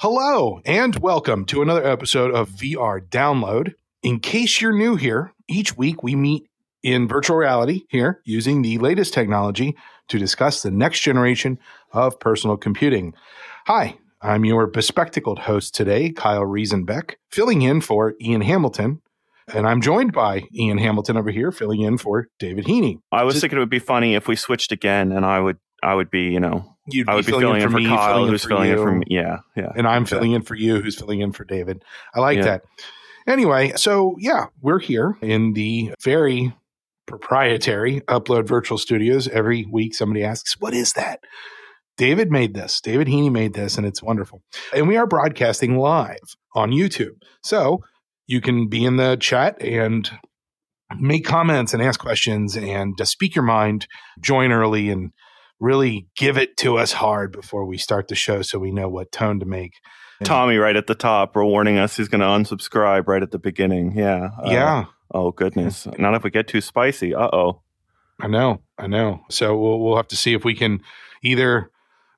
Hello, and welcome to another episode of VR Download. In case you're new here, each week we meet in virtual reality here using the latest technology to discuss the next generation of personal computing. Hi, I'm your bespectacled host today, Kyle Riesenbeck, filling in for Ian Hamilton. And I'm joined by Ian Hamilton over here, filling in for David Heaney. I was thinking it would be funny if we switched again, and I would, I would be, you know, You'd I would be filling, in for me, Kyle, filling in who's for filling in you, for me. Yeah, yeah. and I'm Okay. filling in for you, who's filling in for David. I like Yeah. that. Anyway, so yeah, we're here in the very proprietary Upload Virtual Studios. Every week, somebody asks, "What is that?" David made this. David Heaney made this, and it's wonderful. And we are broadcasting live on YouTube, so you can be in the chat and make comments and ask questions and uh, speak your mind. Join early and really give it to us hard before we start the show, so we know what tone to make. Tommy right at the top, warning us he's going to unsubscribe right at the beginning. Yeah. Uh, yeah, Oh goodness. Not if we get too spicy. Uh oh. I know, I know. So we'll we'll have to see if we can either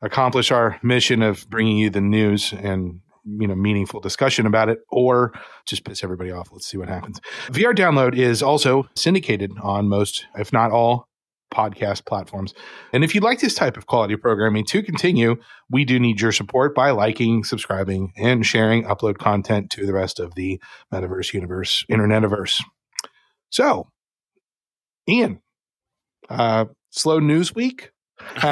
accomplish our mission of bringing you the news and you know meaningful discussion about it, or just piss everybody off. Let's see what happens. VR Download is also syndicated on most, if not all, podcast platforms. And if you'd like this type of quality programming to continue, we do need your support by liking, subscribing, and sharing upload content to the rest of the metaverse universe, internetiverse. So, Ian, uh, slow news week.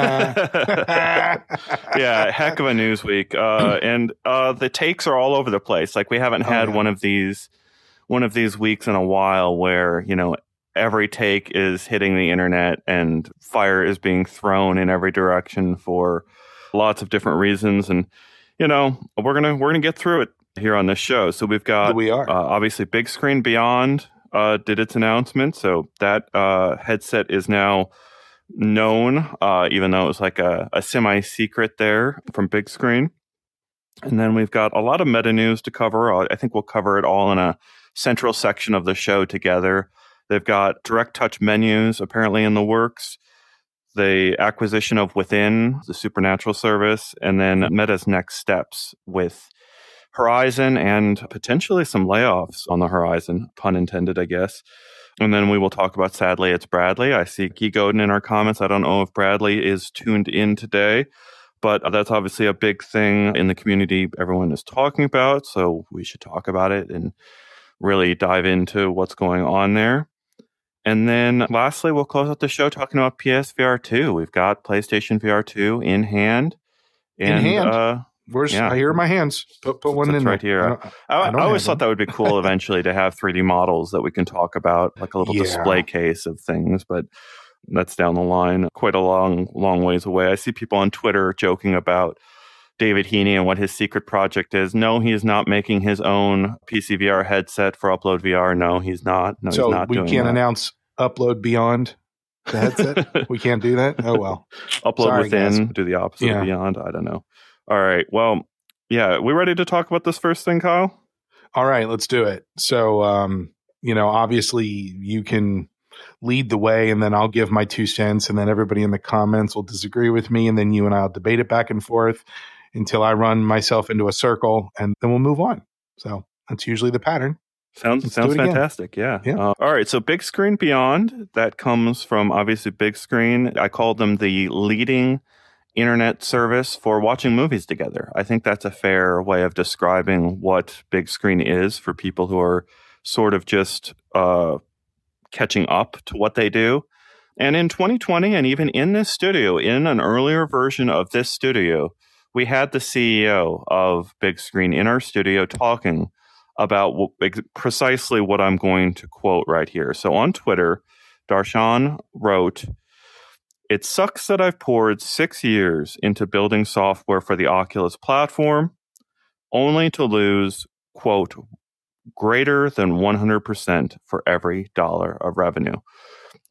Yeah, heck of a news week. Uh, and uh, the takes are all over the place. Like we haven't Oh, had yeah. one of these one of these weeks in a while where, you know, every take is hitting the internet and fire is being thrown in every direction for lots of different reasons. And, you know, we're gonna we're gonna get through it here on this show. So we've got we are. uh, obviously Bigscreen beyond uh, did its announcement so that uh, headset is now known uh, even though it was like a, a semi-secret there from Bigscreen and then we've got a lot of meta news to cover Uh, i think we'll cover it all in a central section of the show together they've got direct touch menus apparently in the works the acquisition of within the supernatural service and then meta's next steps with Horizon and potentially some layoffs on the horizon, pun intended, I guess. And then we will talk about sadly it's Bradley. I see Guy Godin in our comments. I don't know if Bradley is tuned in today, but that's obviously a big thing in the community everyone is talking about. So we should talk about it and really dive into what's going on there. And then lastly, we'll close out the show talking about PSVR 2. We've got PlayStation VR 2 in hand. In hand? Uh, Where's Yeah. I hear my hands. Put put one That's in right there. here. I I, I I, always thought that would be cool eventually to have 3D models that we can talk about, like a little Yeah. display case of things, but that's down the line, quite a long, long ways away. I see people on Twitter joking about David Heaney and what his secret project is. No, he is not making his own PCVR headset for Upload VR. No, he's not. No, so he's not we can't that. announce upload beyond the headset. we can't do that. Oh well. Upload Sorry, within, guys. do the opposite Yeah. of beyond. I don't know. All right. Well, yeah, we ready to talk about this first thing, Kyle? All right, let's do it. So, um, you know, obviously you can lead the way and then I'll give my two cents and then everybody in the comments will disagree with me and then you and I'll debate it back and forth until I run myself into a circle and then we'll move on. So, that's usually the pattern. Sounds Let's sounds fantastic. Yeah. Yeah. Uh, all right. So Bigscreen Beyond that comes from obviously Bigscreen. I call them the leading internet service for watching movies together. I think that's a fair way of describing what Bigscreen is for people who are sort of just uh, catching up to what they do. And in 2020, and even in this studio, in an earlier version of this studio, we had the CEO of Bigscreen in our studio talking about precisely what I'm going to quote right here. So on Twitter, Darshan wrote, It sucks that I've poured six years into building software for the Oculus platform, only to lose, quote, greater than 100% for every dollar of revenue.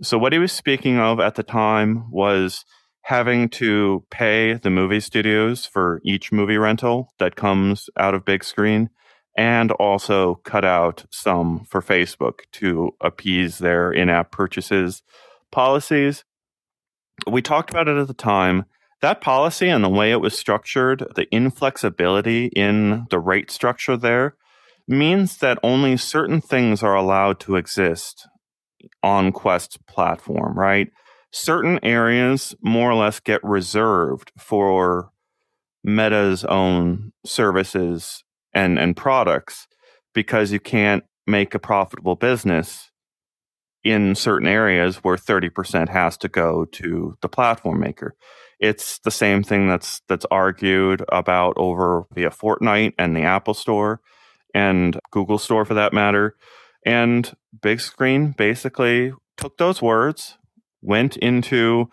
So what he was speaking of at the time was having to pay the movie studios for each movie rental that comes out of Bigscreen and also cut out some for Facebook to appease their in-app purchases policies. We talked about it at the time That policy and the way it was structured, the inflexibility in the rate structure there, means that only certain things are allowed to exist on Quest's platform, right? Certain areas more or less get reserved for Meta's own services and, and products because you can't make a profitable business in certain areas where 30% has to go to the platform maker. It's the same thing that's that's argued about over via Fortnite and the Apple Store and Google Store for that matter. And Bigscreen basically took those words, went into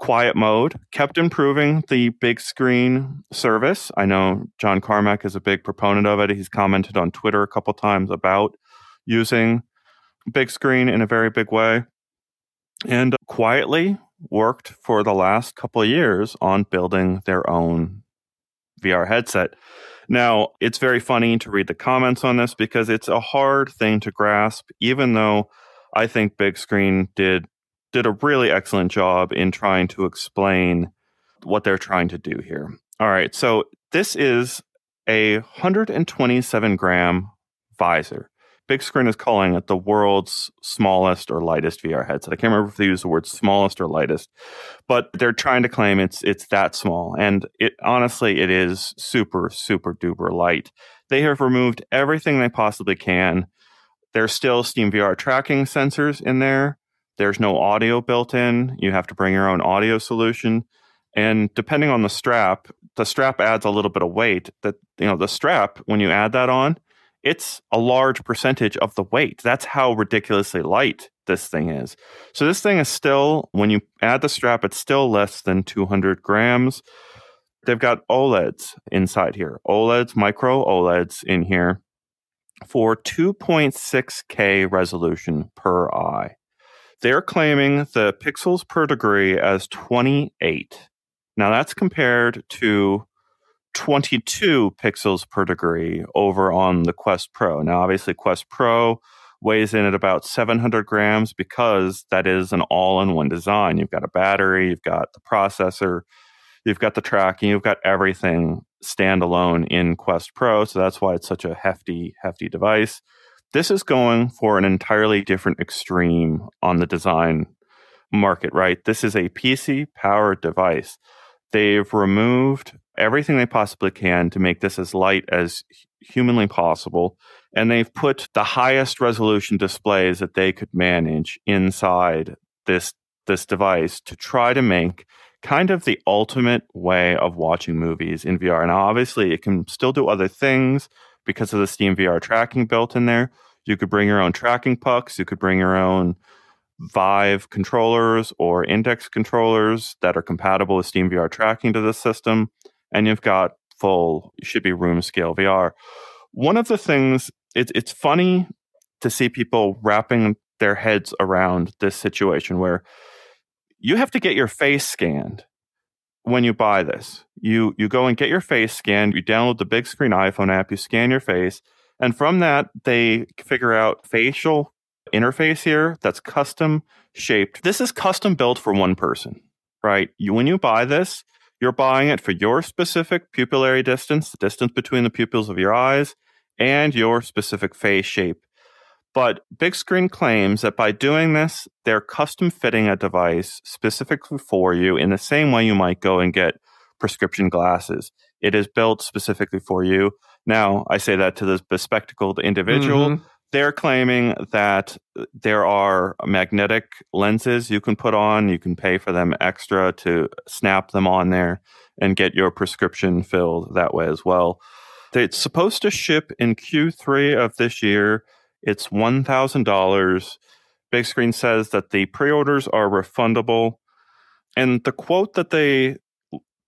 quiet mode, kept improving the Bigscreen service. I know John Carmack is a big proponent of it. He's commented on Twitter a couple times about using Bigscreen in a very big way. And quietly worked for the last couple years on building their own VR headset. Now, it's very funny to read the comments on this because it's a hard thing to grasp, even though I think Bigscreen did did a really excellent job in trying to explain what they're trying to do here. All right, so this is a 127 gram visor. Bigscreen is calling it the world's smallest or lightest VR headset. I can't remember if they use the word smallest or lightest, but they're trying to claim it's it's that small. And it honestly it is super, super duper light. They have removed everything they possibly can. There's still Steam VR tracking sensors in there. There's no audio built in. You have to bring your own audio solution. And depending on the strap, the strap adds a little bit of weight. That you know, the strap, when you add that on, it's a large percentage of the weight. That's how ridiculously light this thing is. So this thing is still, when you add the strap, it's still less than 200 grams. They've got OLEDs inside here, OLEDs, micro OLEDs in here for 2.6K resolution per eye. They're claiming the pixels per degree as 28. Now that's compared to 22 pixels per degree over on the Quest Pro. Now, obviously, Quest Pro weighs in at about 700 grams because that is an all in one design. You've got a battery, you've got the processor, you've got the tracking, you've got everything standalone in Quest Pro. So that's why it's such a hefty, hefty device. This is going for an entirely different extreme on the design market, right? This is a PC powered device. They've removed everything they possibly can to make this as light as humanly possible. And they've put the highest resolution displays that they could manage inside this, this device to try to make kind of the ultimate way of watching movies in VR. Now, obviously, it can still do other things because of the Steam VR tracking built in there. You could bring your own tracking pucks. You could bring your own Vive controllers or index controllers that are compatible with Steam VR tracking to the system and you've got full, should be room scale VR. One of the things, it's it's funny to see people wrapping their heads around this situation where you have to get your face scanned when you buy this. You you go and get your face scanned, you download the Bigscreen iPhone app, you scan your face, and from that they figure out facial interface here that's custom shaped. This is custom built for one person, right? You, when you buy this, you're buying it for your specific pupillary distance, the distance between the pupils of your eyes, and your specific face shape. But Bigscreen claims that by doing this, they're custom fitting a device specifically for you in the same way you might go and get prescription glasses. It is built specifically for you. Now, I say that to the bespectacled individual. Mm-hmm. They're claiming that there are magnetic lenses you can put on. You can pay for them extra to snap them on there and get your prescription filled that way as well. It's supposed to ship in Q3 of this year. It's $1,000. Bigscreen says that the pre orders are refundable. And the quote that they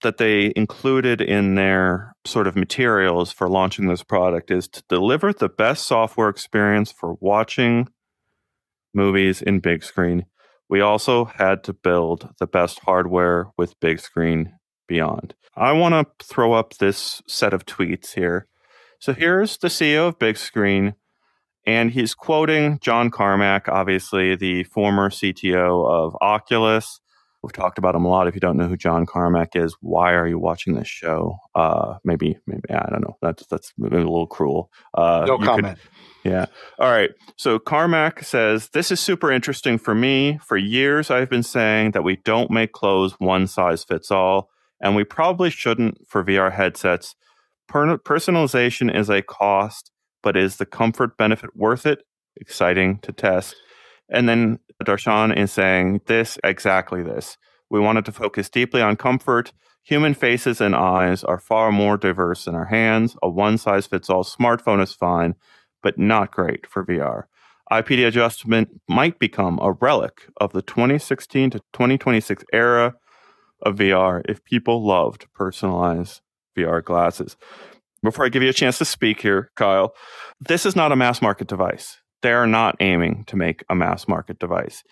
that they included in their sort of materials for launching this product is to deliver the best software experience for watching movies in Bigscreen. We also had to build the best hardware with Bigscreen beyond. I want to throw up this set of tweets here. So here's the CEO of Bigscreen, and he's quoting John Carmack, obviously the former CTO of Oculus We've talked about him a lot. If you don't know who John Carmack is, why are you watching this show? Uh, maybe, maybe I don't know. That's that's maybe a little cruel. Uh, no comment. Could, yeah. All right. So Carmack says this is super interesting for me. For years, I've been saying that we don't make clothes one size fits all, and we probably shouldn't for VR headsets. Per- personalization is a cost, but is the comfort benefit worth it? Exciting to test. And then Darshan is saying this exactly this. We wanted to focus deeply on comfort. Human faces and eyes are far more diverse than our hands. A one size fits all smartphone is fine, but not great for VR. IPD adjustment might become a relic of the 2016 to 2026 era of VR if people loved personalized VR glasses. Before I give you a chance to speak here, Kyle, this is not a mass market device they're not aiming to make a mass market device.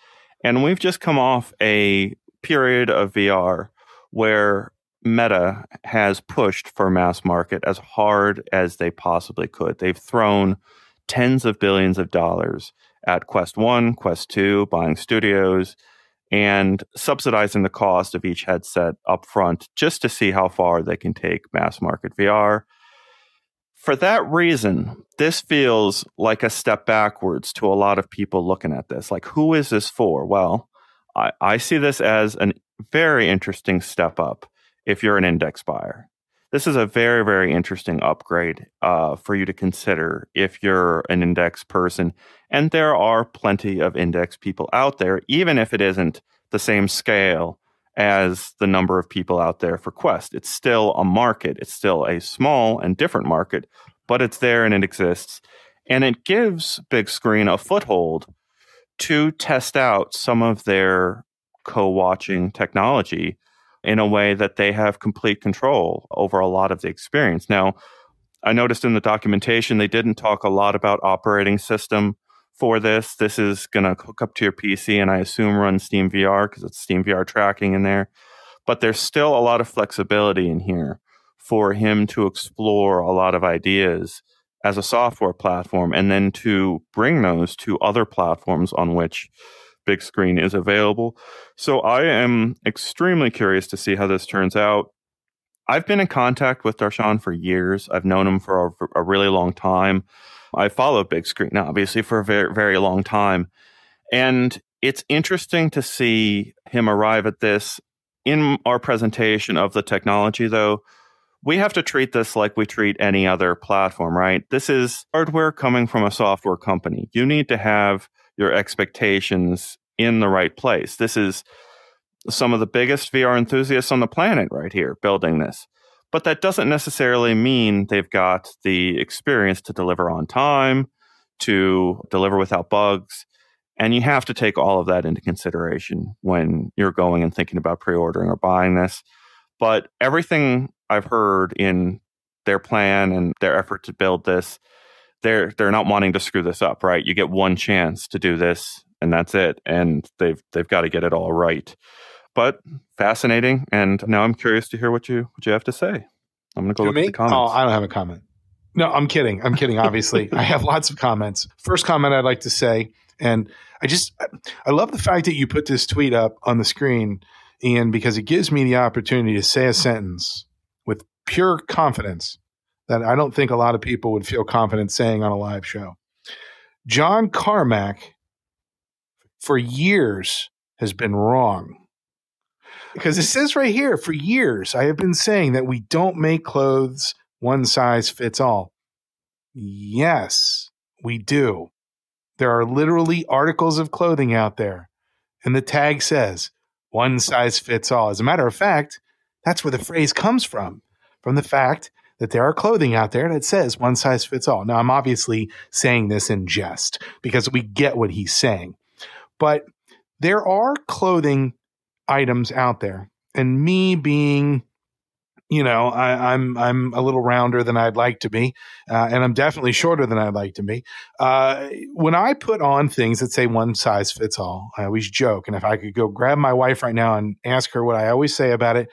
And we've just come off a period of VR where Meta has pushed for mass market as hard as they possibly could. They've thrown tens of billions of dollars at Quest 1, Quest 2, buying studios, and subsidizing the cost of each headset up front just to see how far they can take mass market VR for that reason, this feels like a step backwards to a lot of people looking at this. Like, who is this for? Well, I, I see this as a very interesting step up if you're an index buyer. This is a very, very interesting upgrade uh, for you to consider if you're an index person. And there are plenty of index people out there, even if it isn't the same scale as the number of people out there for Quest. It's still a market. It's still a small and different market, but it's there and it exists. And it gives Bigscreen a foothold to test out some of their co watching technology in a way that they have complete control over a lot of the experience. Now, I noticed in the documentation they didn't talk a lot about operating system for this. This is going to hook up to your PC and I assume run Steam VR because it's Steam VR tracking in there. But there's still a lot of flexibility in here for him to explore a lot of ideas as a software platform and then to bring those to other platforms on which Bigscreen is available. So I am extremely curious to see how this turns out. I've been in contact with Darshan for years. I've known him for a, a really long time. I follow Bigscreen obviously for a very, very long time. And it's interesting to see him arrive at this in our presentation of the technology, though. We have to treat this like we treat any other platform, right? This is hardware coming from a software company. You need to have your expectations in the right place. This is some of the biggest VR enthusiasts on the planet right here building this. But that doesn't necessarily mean they've got the experience to deliver on time, to deliver without bugs. And you have to take all of that into consideration when you're going and thinking about pre ordering or buying this. But everything I've heard in their plan and their effort to build this, they're they're not wanting to screw this up, right? You get one chance to do this and that's it. And they've they've got to get it all right but fascinating. And now I'm curious to hear what you what you have to say. I'm going to go look me? at the comments. Oh, I don't have a comment. No, I'm kidding. I'm kidding. Obviously, I have lots of comments. First comment I'd like to say, and I just I love the fact that you put this tweet up on the screen, Ian, because it gives me the opportunity to say a sentence with pure confidence that I don't think a lot of people would feel confident saying on a live show. John Carmack, for years, has been wrong because it says right here for years, I have been saying that we don't make clothes one size fits all. Yes, we do. There are literally articles of clothing out there, and the tag says one size fits all. As a matter of fact, that's where the phrase comes from from the fact that there are clothing out there that says one size fits all. Now, I'm obviously saying this in jest because we get what he's saying, but there are clothing items out there. And me being, you know, I, am I'm, I'm a little rounder than I'd like to be, uh, and I'm definitely shorter than I'd like to be. Uh, when I put on things that say one size fits all, I always joke. And if I could go grab my wife right now and ask her what I always say about it,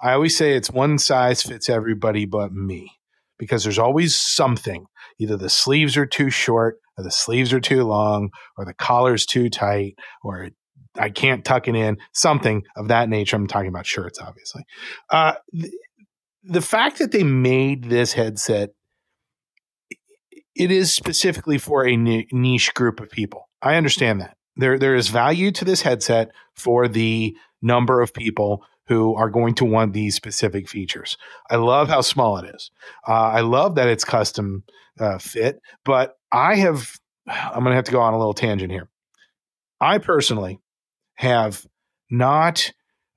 I always say it's one size fits everybody but me, because there's always something. Either the sleeves are too short, or the sleeves are too long, or the collar's too tight, or it I can't tuck it in, something of that nature. I'm talking about shirts, obviously. Uh, the, the fact that they made this headset, it is specifically for a niche group of people. I understand that there there is value to this headset for the number of people who are going to want these specific features. I love how small it is. Uh, I love that it's custom uh, fit, but I have, I'm going to have to go on a little tangent here. I personally have not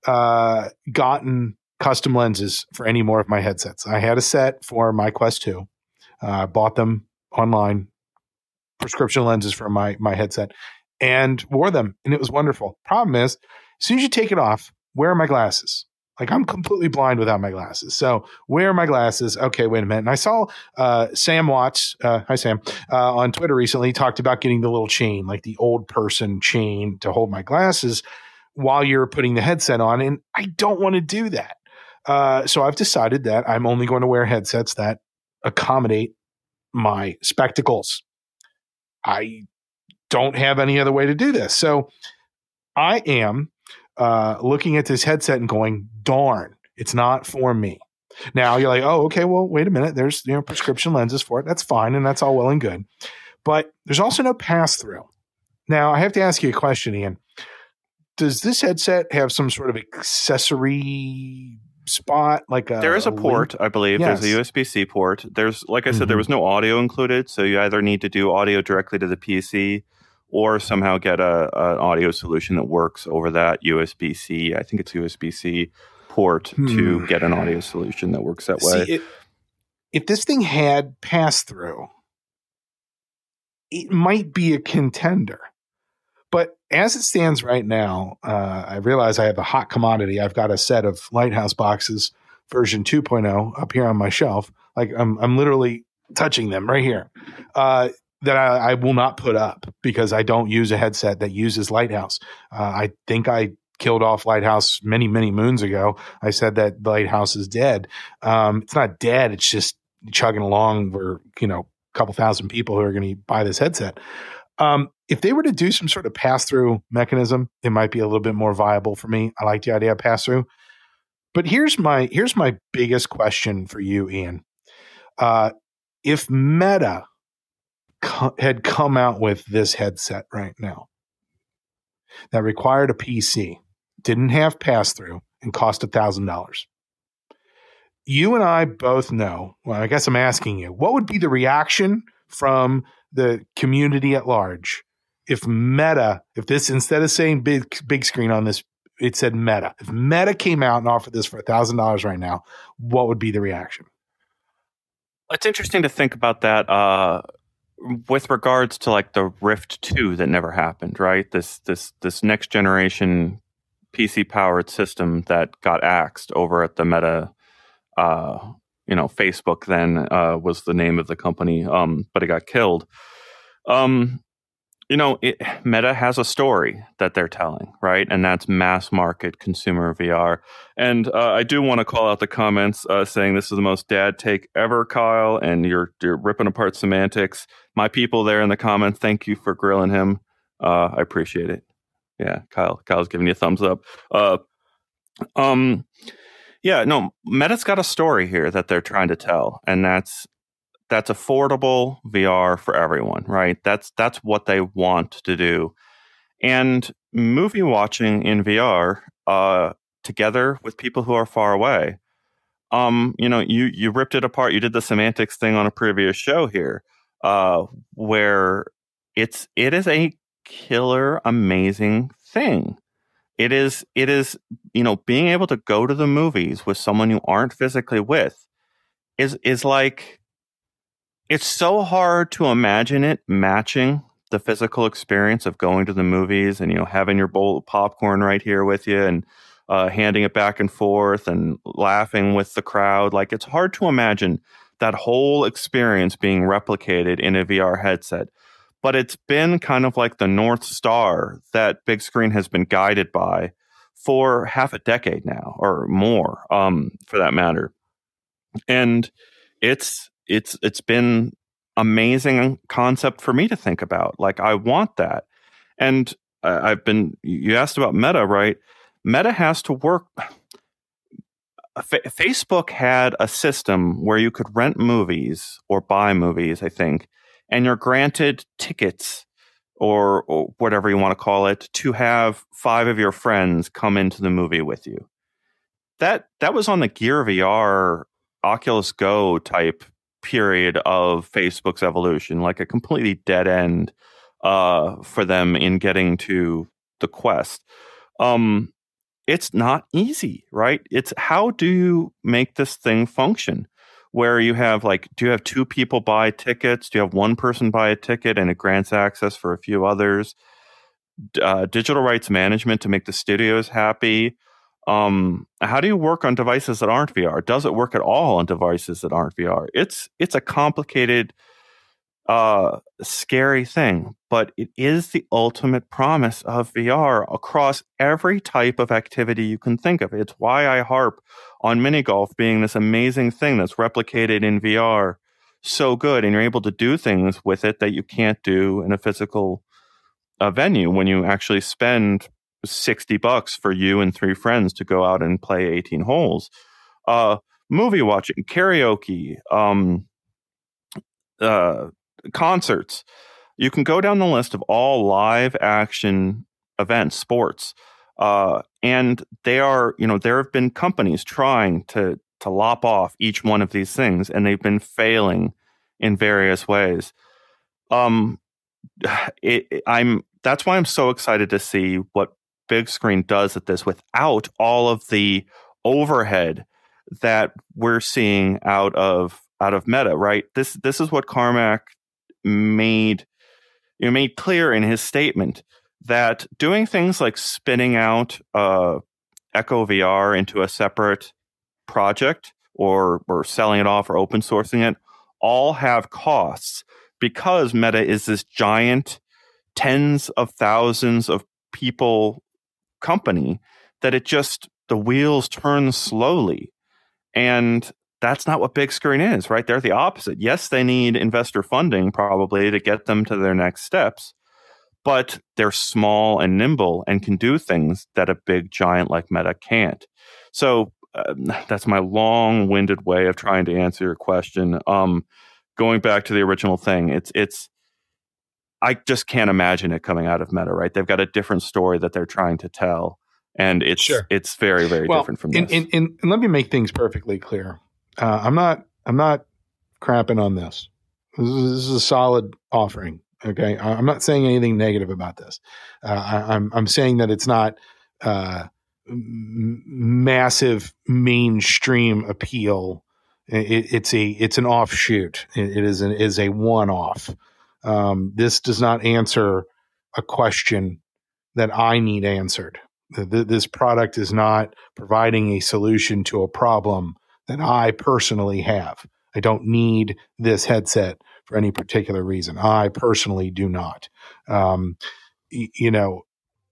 uh, gotten custom lenses for any more of my headsets. I had a set for my Quest 2. I uh, bought them online, prescription lenses for my, my headset, and wore them, and it was wonderful. Problem is, as soon as you take it off, where are my glasses? Like I'm completely blind without my glasses. So where are my glasses? Okay, wait a minute. And I saw uh, Sam Watts, uh, hi Sam, uh, on Twitter recently talked about getting the little chain, like the old person chain to hold my glasses while you're putting the headset on. And I don't want to do that. Uh, so I've decided that I'm only going to wear headsets that accommodate my spectacles. I don't have any other way to do this. So I am uh, looking at this headset and going, darn, it's not for me. Now you're like, oh, okay, well, wait a minute. There's you know prescription lenses for it. That's fine, and that's all well and good. But there's also no pass through. Now I have to ask you a question, Ian. Does this headset have some sort of accessory spot like a, there is a, a port i believe yes. there's a usb-c port there's like i said mm-hmm. there was no audio included so you either need to do audio directly to the pc or somehow get a, an audio solution that works over that USB C. I think it's USB C port hmm. to get an audio solution that works that way. it, if this thing had pass through, it might be a contender. But as it stands right now, uh, I realize I have a hot commodity. I've got a set of Lighthouse boxes version 2.0 up here on my shelf. Like I'm, I'm literally touching them right here. Uh, that I, I, will not put up because I don't use a headset that uses Lighthouse. Uh, I think I killed off Lighthouse many, many moons ago. I said that Lighthouse is dead. Um, it's not dead. It's just chugging along. We're, you know, a couple thousand people who are going to buy this headset. Um, if they were to do some sort of pass through mechanism, it might be a little bit more viable for me. I like the idea of pass through. But here's my here's my biggest question for you, Ian. Uh, if Meta co- had come out with this headset right now that required a PC, didn't have pass through, and cost a thousand dollars. You and I both know. Well, I guess I'm asking you, what would be the reaction from the community at large if Meta, if this instead of saying big Bigscreen on this, it said Meta. If Meta came out and offered this for a thousand dollars right now, what would be the reaction? It's interesting to think about that. Uh, with regards to like the Rift 2 that never happened, right? This this this next generation PC powered system that got axed over at the Meta uh, you know, Facebook then uh, was the name of the company, um, but it got killed. Um, you know, it, Meta has a story that they're telling, right? And that's mass market consumer VR. And uh, I do want to call out the comments uh, saying this is the most dad take ever, Kyle, and you're you're ripping apart semantics. My people there in the comments, thank you for grilling him. Uh, I appreciate it. Yeah, Kyle, Kyle's giving you a thumbs up. Uh, um, yeah, no, Meta's got a story here that they're trying to tell, and that's that's affordable VR for everyone, right? That's that's what they want to do. And movie watching in VR uh, together with people who are far away. Um, you know, you you ripped it apart. You did the semantics thing on a previous show here, uh, where it's it is a killer, amazing thing. It is it is you know being able to go to the movies with someone you aren't physically with is is like it's so hard to imagine it matching the physical experience of going to the movies and you know having your bowl of popcorn right here with you and uh, handing it back and forth and laughing with the crowd. Like it's hard to imagine that whole experience being replicated in a VR headset. But it's been kind of like the north star that Bigscreen has been guided by for half a decade now or more um, for that matter. And it's it's it's been amazing concept for me to think about. Like I want that. And I've been. You asked about Meta, right? Meta has to work. Uh, F- Facebook had a system where you could rent movies or buy movies, I think, and you're granted tickets or, or, whatever you want to call it to have five of your friends come into the movie with you. That that was on the Gear VR Oculus Go type period of Facebook's evolution, like a completely dead end uh, for them in getting to the Quest. Um, it's not easy, right? It's how do you make this thing function? Where you have like, do you have two people buy tickets? Do you have one person buy a ticket and it grants access for a few others? Uh, digital rights management to make the studios happy. Um, how do you work on devices that aren't VR? Does it work at all on devices that aren't VR? It's it's a complicated uh, scary thing, but it is the ultimate promise of VR across every type of activity you can think of. It's why I harp on mini golf being this amazing thing that's replicated in VR so good, and you're able to do things with it that you can't do in a physical uh, venue when you actually spend 60 bucks for you and three friends to go out and play 18 holes. Uh, movie watching, karaoke, um, uh, concerts. You can go down the list of all live action events, sports, uh, and they are, you know, there have been companies trying to to lop off each one of these things, and they've been failing in various ways. Um, it, I'm that's why I'm so excited to see what Bigscreen does at this without all of the overhead that we're seeing out of out of Meta. Right. This this is what Carmack made you know, made clear in his statement that doing things like spinning out uh, Echo VR into a separate project or or selling it off or open sourcing it all have costs because Meta is this giant tens of thousands of people company that it just the wheels turn slowly and that's not what Bigscreen is, right? They're the opposite. Yes, they need investor funding probably to get them to their next steps, but they're small and nimble and can do things that a big giant like Meta can't. So uh, that's my long-winded way of trying to answer your question. Um, going back to the original thing, it's it's I just can't imagine it coming out of Meta, right? They've got a different story that they're trying to tell, and it's sure. it's very very well, different from this. And, and, and let me make things perfectly clear uh, I'm not I'm not crapping on this. This is, this is, a solid offering. Okay, I'm not saying anything negative about this. Uh, I, am I'm, I'm saying that it's not uh, m- massive mainstream appeal. It, it's a it's an offshoot. it, it is an is a one off. Um, this does not answer a question that I need answered. This product is not providing a solution to a problem that I personally have. I don't need this headset for any particular reason. I personally do not. Um, y- you know,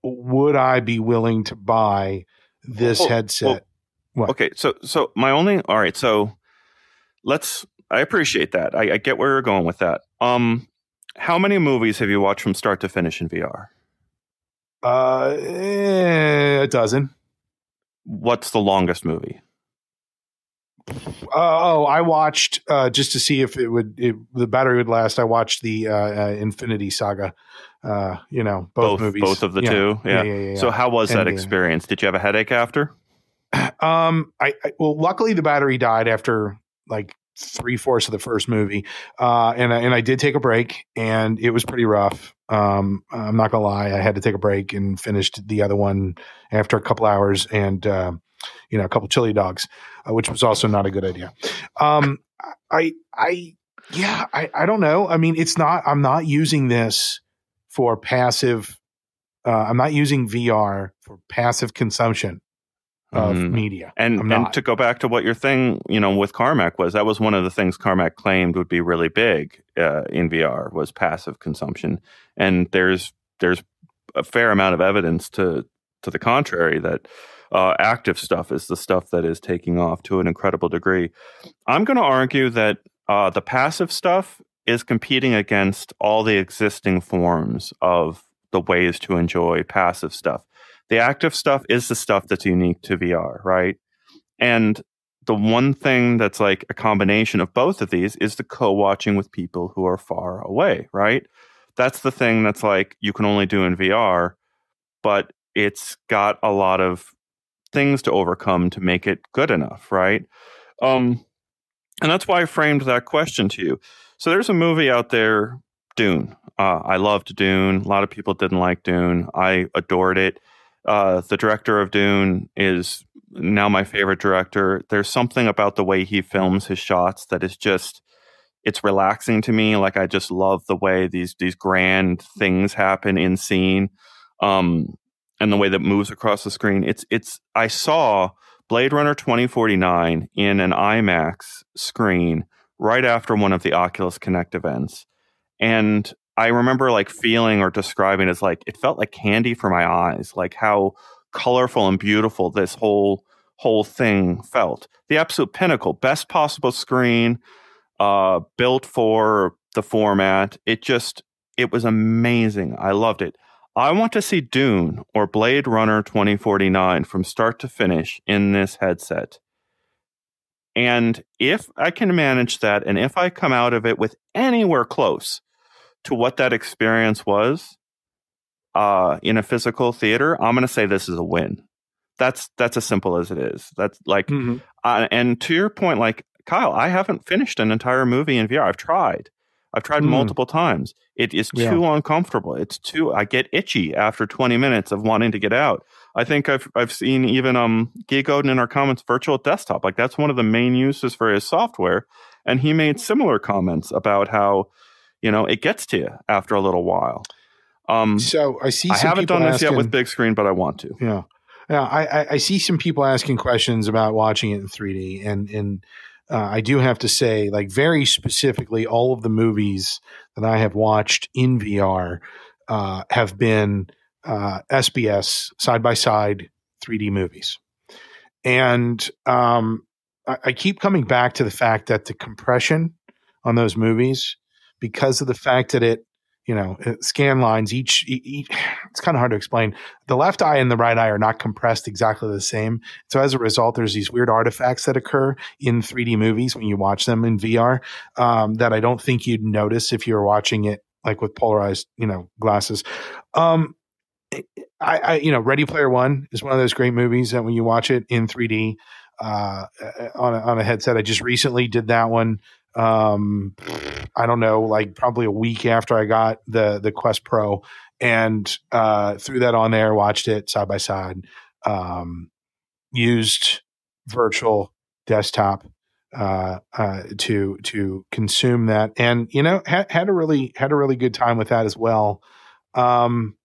would I be willing to buy this well, headset? Well, okay, so so my only all right. So let's. I appreciate that. I, I get where you're going with that. Um, how many movies have you watched from start to finish in VR? Uh, eh, a dozen. What's the longest movie? Uh, oh, I watched uh, just to see if it would it, the battery would last. I watched the uh, uh Infinity Saga. Uh, you know, both, both, movies, both of the yeah. two. Yeah. Yeah, yeah. So, how was that experience? Did you have a headache after? Um, I, I well, luckily the battery died after like three fourths of the first movie, uh, and and I did take a break, and it was pretty rough. Um, I'm not gonna lie, I had to take a break and finished the other one after a couple hours, and uh, you know, a couple chili dogs, uh, which was also not a good idea. Um, I, I, yeah, I, I don't know. I mean, it's not, I'm not using this for passive, uh, I'm not using VR for passive consumption of mm. media. And and to go back to what your thing, you know, with Carmack was that was one of the things Carmack claimed would be really big uh, in VR was passive consumption. And there's there's a fair amount of evidence to to the contrary that uh, active stuff is the stuff that is taking off to an incredible degree. I'm going to argue that uh, the passive stuff is competing against all the existing forms of the ways to enjoy passive stuff. The active stuff is the stuff that's unique to VR, right? And the one thing that's like a combination of both of these is the co-watching with people who are far away, right? That's the thing that's like you can only do in VR, but it's got a lot of things to overcome to make it good enough, right? Um, and that's why I framed that question to you. So there's a movie out there, Dune. Uh, I loved Dune. A lot of people didn't like Dune. I adored it. Uh, the director of Dune is now my favorite director. There's something about the way he films his shots that is just it's relaxing to me. Like I just love the way these these grand things happen in scene, um, and the way that moves across the screen. It's it's I saw Blade Runner 2049 in an IMAX screen right after one of the Oculus Connect events. And I remember like feeling or describing as like it felt like candy for my eyes, like how colorful and beautiful this whole whole thing felt. The absolute pinnacle, best possible screen, uh, built for the format. It just it was amazing. I loved it. I want to see Dune or Blade Runner 2049 from start to finish in this headset. And if I can manage that, and if I come out of it with anywhere close to what that experience was uh, in a physical theater, I'm going to say this is a win. That's that's as simple as it is. That's like, mm-hmm. uh, and to your point, like Kyle, I haven't finished an entire movie in VR. I've tried. I've tried mm. multiple times. It is too yeah. uncomfortable. It's too. I get itchy after 20 minutes of wanting to get out. I think I've I've seen even um Guy Godin in our comments virtual desktop. Like that's one of the main uses for his software, and he made similar comments about how you know it gets to you after a little while. Um, so I see. I haven't done this asking, yet with Bigscreen, but I want to. Yeah, yeah. I, I see some people asking questions about watching it in 3D, and and uh, I do have to say, like very specifically, all of the movies that I have watched in VR uh, have been uh, SBS side by side 3D movies, and um, I, I keep coming back to the fact that the compression on those movies, because of the fact that it you know uh, scan lines each, each it's kind of hard to explain the left eye and the right eye are not compressed exactly the same so as a result there's these weird artifacts that occur in 3d movies when you watch them in vr um, that i don't think you'd notice if you were watching it like with polarized you know glasses um, I, I you know ready player one is one of those great movies that when you watch it in 3d uh, on a, on a headset. I just recently did that one um, I don't know, like probably a week after I got the the Quest Pro, and uh, threw that on there, watched it side by side, um, used virtual desktop uh, uh, to to consume that, and you know had, had a really had a really good time with that as well. Um,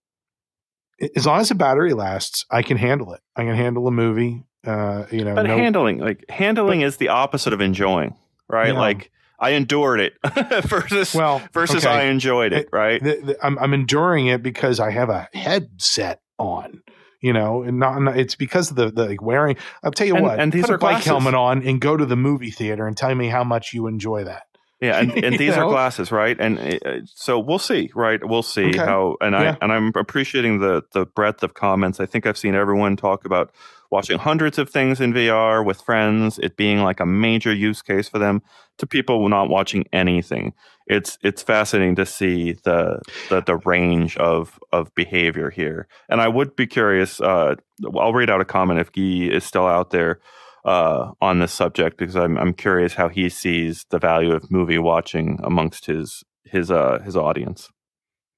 as long as the battery lasts, I can handle it. I can handle a movie. Uh, you know, but no, handling like handling but, is the opposite of enjoying, right? Like I endured it versus well, versus okay. I enjoyed it. Right? The, the, I'm, I'm enduring it because I have a headset on. You know, and not, not it's because of the, the like wearing. I'll tell you and, what. And these put are a bike glasses. helmet on and go to the movie theater and tell me how much you enjoy that. Yeah, and, and these know? are glasses, right? And uh, so we'll see, right? We'll see okay. how. And yeah. I and I'm appreciating the the breadth of comments. I think I've seen everyone talk about watching hundreds of things in VR with friends, it being like a major use case for them, to people not watching anything. It's it's fascinating to see the the, the range of of behavior here. And I would be curious. Uh, I'll read out a comment if Guy is still out there uh, on this subject because I'm I'm curious how he sees the value of movie watching amongst his his uh his audience.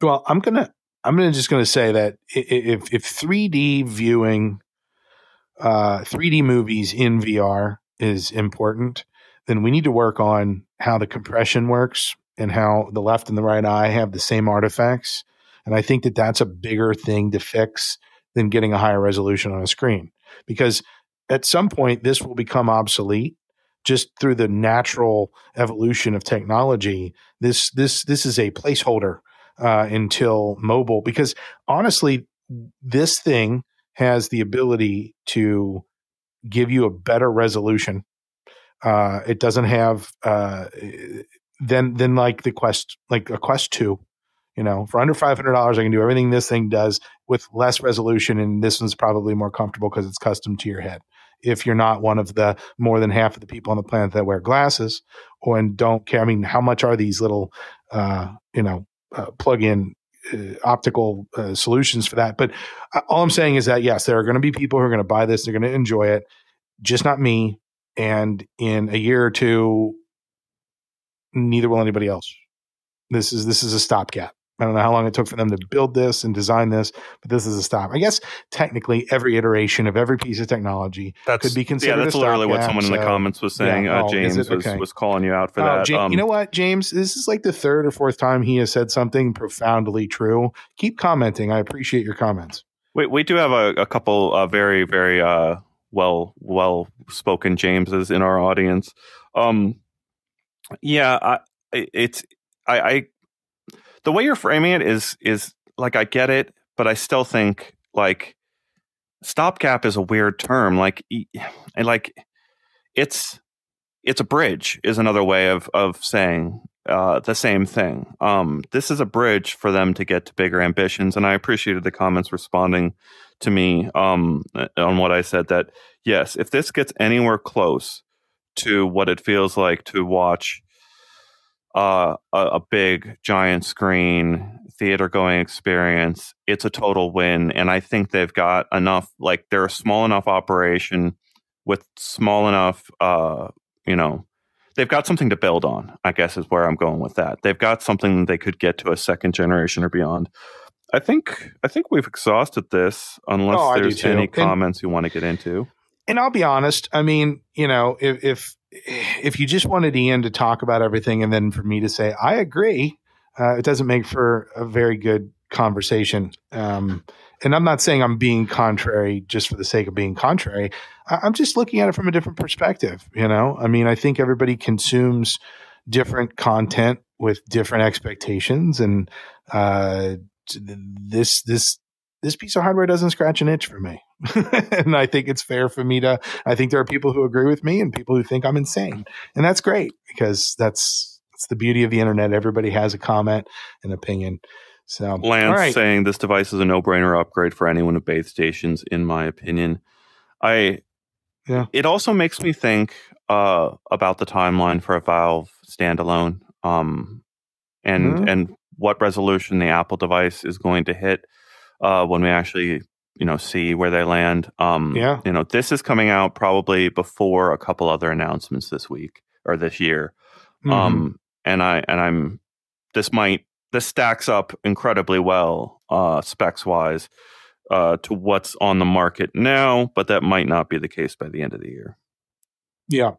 Well, I'm gonna I'm gonna just gonna say that if if 3D viewing uh, 3D movies in VR is important, then we need to work on how the compression works and how the left and the right eye have the same artifacts. And I think that that's a bigger thing to fix than getting a higher resolution on a screen because at some point this will become obsolete just through the natural evolution of technology. This this this is a placeholder uh, until mobile because honestly, this thing has the ability to give you a better resolution. Uh, it doesn't have uh, than than like the Quest, like a Quest Two. You know, for under five hundred dollars, I can do everything this thing does with less resolution, and this one's probably more comfortable because it's custom to your head. If you're not one of the more than half of the people on the planet that wear glasses or and don't care, I mean, how much are these little, uh, you know, uh, plug-in optical uh, solutions for that? But uh, all I'm saying is that yes, there are going to be people who are going to buy this, they're going to enjoy it, just not me. And in a year or two, neither will anybody else. This is this is a stopgap. I don't know how long it took for them to build this and design this, but this is a stop. I guess technically every iteration of every piece of technology that's, could be considered. Yeah, that's literally what someone so, in the comments was saying. Yeah, uh, oh, James okay. was, was calling you out for oh, that. James, um, you know what, James? This is like the third or fourth time he has said something profoundly true. Keep commenting. I appreciate your comments. We we do have a, a couple uh, very very uh, well well spoken Jameses in our audience. Um, yeah, I, it's I, I the way you're framing it is is like I get it, but I still think like stopgap is a weird term. Like and like it's it's a bridge is another way of of saying uh, the same thing. Um, this is a bridge for them to get to bigger ambitions, and I appreciated the comments responding to me um, on what I said. That yes, if this gets anywhere close to what it feels like to watch uh, a, a big giant screen theater going experience, it's a total win. And I think they've got enough, like they're a small enough operation with small enough, uh, you know, they've got something to build on, I guess is where I'm going with that. They've got something they could get to a second generation or beyond. I think I think we've exhausted this unless oh, there's any comments and, you want to get into. And I'll be honest, I mean, you know, if if if you just wanted Ian to talk about everything and then for me to say I agree, uh, it doesn't make for a very good conversation. Um, and I'm not saying I'm being contrary just for the sake of being contrary. I- am just looking at it from a different perspective. You know, I mean, I think everybody consumes different content with different expectations, and uh, this this this piece of hardware doesn't scratch an itch for me. and I think it's fair for me to, I think there are people who agree with me and people who think I'm insane. And that's great because that's, that's the beauty of the internet. Everybody has a comment, an opinion. So Lance right. saying this device is a no brainer upgrade for anyone with base stations, in my opinion. I, yeah. It also makes me think uh, about the timeline for a Valve standalone, um, and mm-hmm. and what resolution the Apple device is going to hit uh, when we actually you know see where they land. Um, yeah, you know this is coming out probably before a couple other announcements this week or this year. Mm-hmm. Um, and I and I'm this might this stacks up incredibly well uh, specs wise uh, to what's on the market now, but that might not be the case by the end of the year. Yeah.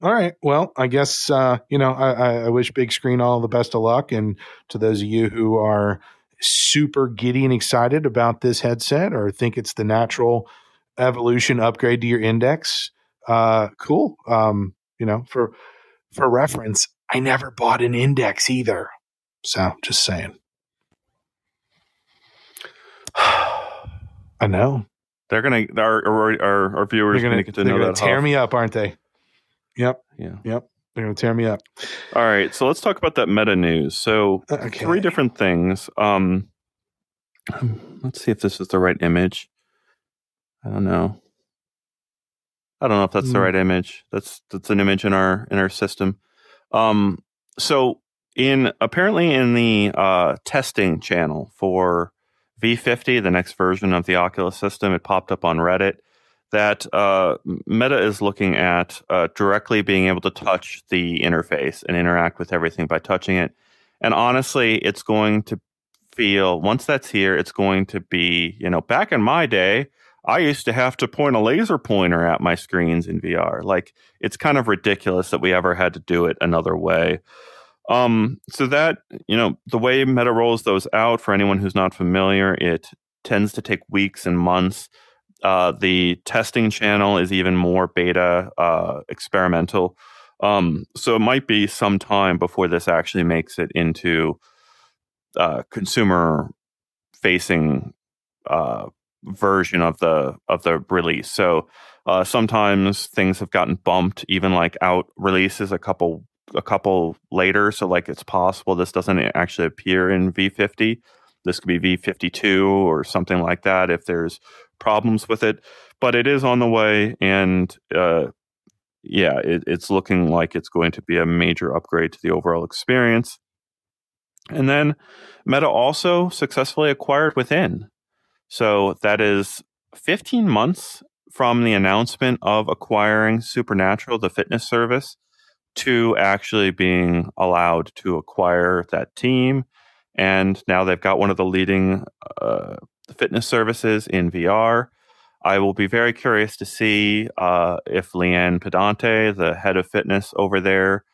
All right. Well, I guess uh, you know I, I wish Bigscreen all the best of luck, and to those of you who are super giddy and excited about this headset or think it's the natural evolution upgrade to your index, uh, cool. Um, you know, for for reference, I never bought an index either. So just saying. I know. They're gonna our our, our viewers are gonna, get to know that. Tear huff. me up, aren't they? Yep. Yeah. Yep. They're going to tear me up. All right, so let's talk about that meta news. So uh, okay. three different things. Um, let's see if this is the right image. I don't know. I don't know if that's mm. the right image. That's that's an image in our in our system. Um, so in apparently in the uh, testing channel for V50, the next version of the Oculus system, it popped up on Reddit that uh, Meta is looking at uh, directly being able to touch the interface and interact with everything by touching it. And honestly, it's going to feel once that's here, it's going to be you know back in my day. I used to have to point a laser pointer at my screens in VR. Like it's kind of ridiculous that we ever had to do it another way. Um, so that you know the way Meta rolls those out for anyone who's not familiar, it tends to take weeks and months uh, the testing channel is even more beta uh, experimental. Um, so it might be some time before this actually makes it into uh, consumer facing uh, version of the of the release. So uh, sometimes things have gotten bumped, even like out releases a couple a couple later. So, like, it's possible this doesn't actually appear in V50. This could be V52 or something like that if there's problems with it. But it is on the way. And uh, yeah, it, it's looking like it's going to be a major upgrade to the overall experience. And then Meta also successfully acquired Within. So that is 15 months from the announcement of acquiring Supernatural, the fitness service, to actually being allowed to acquire that team. And now they've got one of the leading uh, fitness services in VR. I will be very curious to see uh, if Leanne Pedante, the head of fitness over there,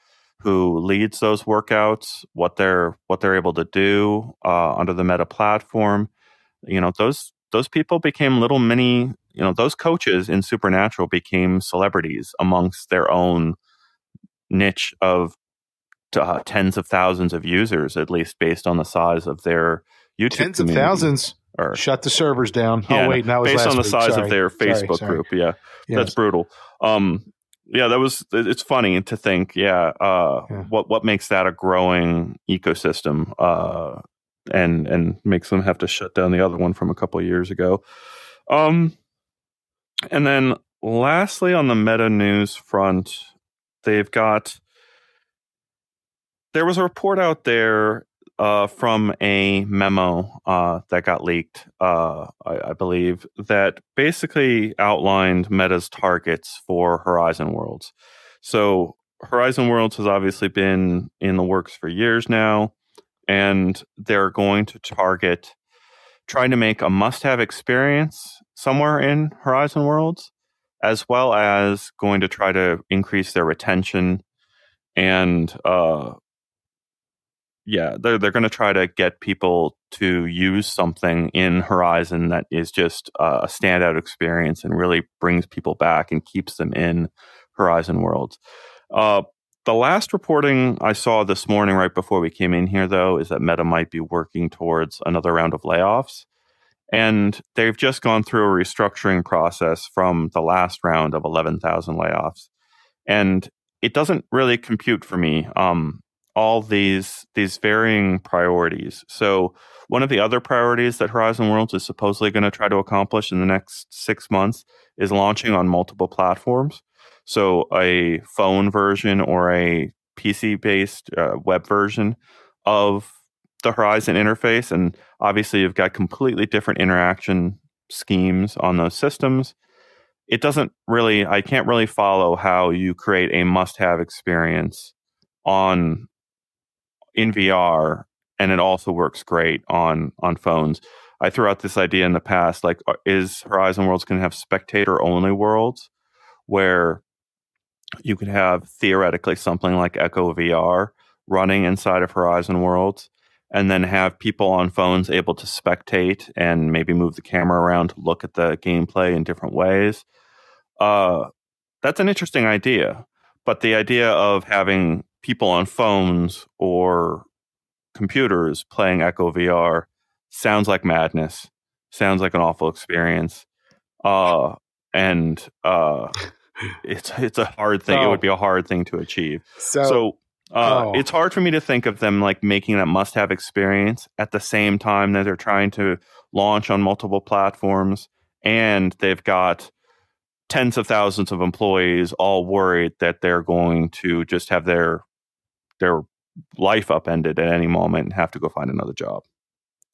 who leads those workouts, what they're what they're able to do uh, under the Meta platform. You know, those those people became little mini. You know, those coaches in Supernatural became celebrities amongst their own niche of uh, tens of thousands of users, at least based on the size of their YouTube. Tens of thousands. Or, Shut the servers down. Yeah, oh wait, now it's based on the week. size sorry. of their Facebook sorry, sorry. group. Yeah, yes. that's brutal. Um, yeah, that was. It's funny to think. Yeah, uh, yeah, what what makes that a growing ecosystem, uh, and and makes them have to shut down the other one from a couple years ago. Um, and then lastly, on the meta news front, they've got. There was a report out there uh, from a memo uh, that got leaked, uh, I, I, believe, that basically outlined Meta's targets for Horizon Worlds. So, Horizon Worlds has obviously been in the works for years now, and they're going to target trying to make a must have experience somewhere in Horizon Worlds, as well as going to try to increase their retention and uh, yeah, they're they're going to try to get people to use something in Horizon that is just a standout experience and really brings people back and keeps them in Horizon worlds. Uh, the last reporting I saw this morning, right before we came in here, though, is that Meta might be working towards another round of layoffs. And they've just gone through a restructuring process from the last round of 11,000 layoffs. And it doesn't really compute for me. Um, all these these varying priorities. So one of the other priorities that Horizon Worlds is supposedly going to try to accomplish in the next six months is launching on multiple platforms. So a phone version or a PC based uh, web version of the Horizon interface, and obviously you've got completely different interaction schemes on those systems. It doesn't really, I can't really follow how you create a must have experience on in VR, and it also works great on on phones. I threw out this idea in the past, like, uh, is Horizon Worlds going to have spectator only worlds where you could have theoretically something like Echo VR running inside of Horizon Worlds, and then have people on phones able to spectate and maybe move the camera around to look at the gameplay in different ways. Uh, that's an interesting idea. But the idea of having people on phones or computers playing Echo VR sounds like madness. Sounds like an awful experience. Uh, and uh, it's it's a hard thing. Oh. It would be a hard thing to achieve. So, so uh, oh. it's hard for me to think of them like making that must-have experience at the same time that they're trying to launch on multiple platforms and they've got tens of thousands of employees all worried that they're going to just have their their life upended at any moment and have to go find another job.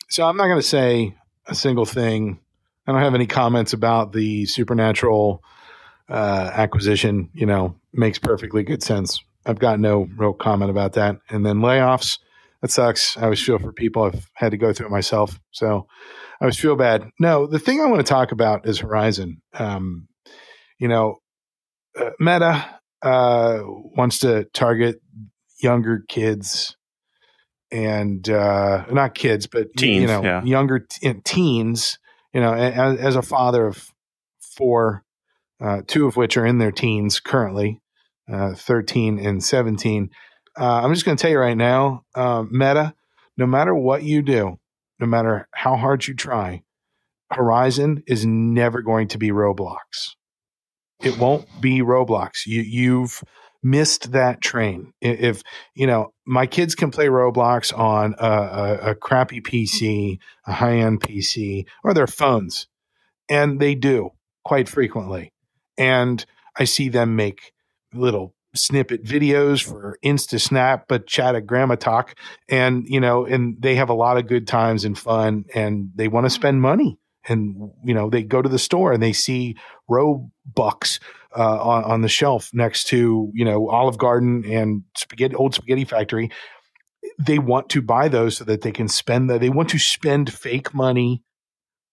So I'm not going to say a single thing. I don't have any comments about the supernatural uh, acquisition. You know, makes perfectly good sense. I've got no real comment about that. And then layoffs, that sucks. I always feel for people. I've had to go through it myself, so I always feel bad. No, the thing I want to talk about is Horizon. Um, you know, uh, Meta uh, wants to target younger kids and uh, not kids, but teens, you know, yeah. younger t- teens. You know, as, as, a father of four, uh, two of which are in their teens currently, uh, thirteen and seventeen. Uh, I'm just going to tell you right now, uh, Meta. No matter what you do, no matter how hard you try, Horizon is never going to be Roblox. It won't be Roblox. You, you've missed that train. If you know, my kids can play Roblox on a, a, a crappy PC, a high end PC, or their phones, and they do quite frequently. And I see them make little snippet videos for Insta Snap, but chat at Grandma Talk, and you know, and they have a lot of good times and fun, and they want to spend money. And you know, they go to the store and they see Robux uh, on, on the shelf next to you know Olive Garden and spaghetti old spaghetti factory. They want to buy those so that they can spend that. They want to spend fake money.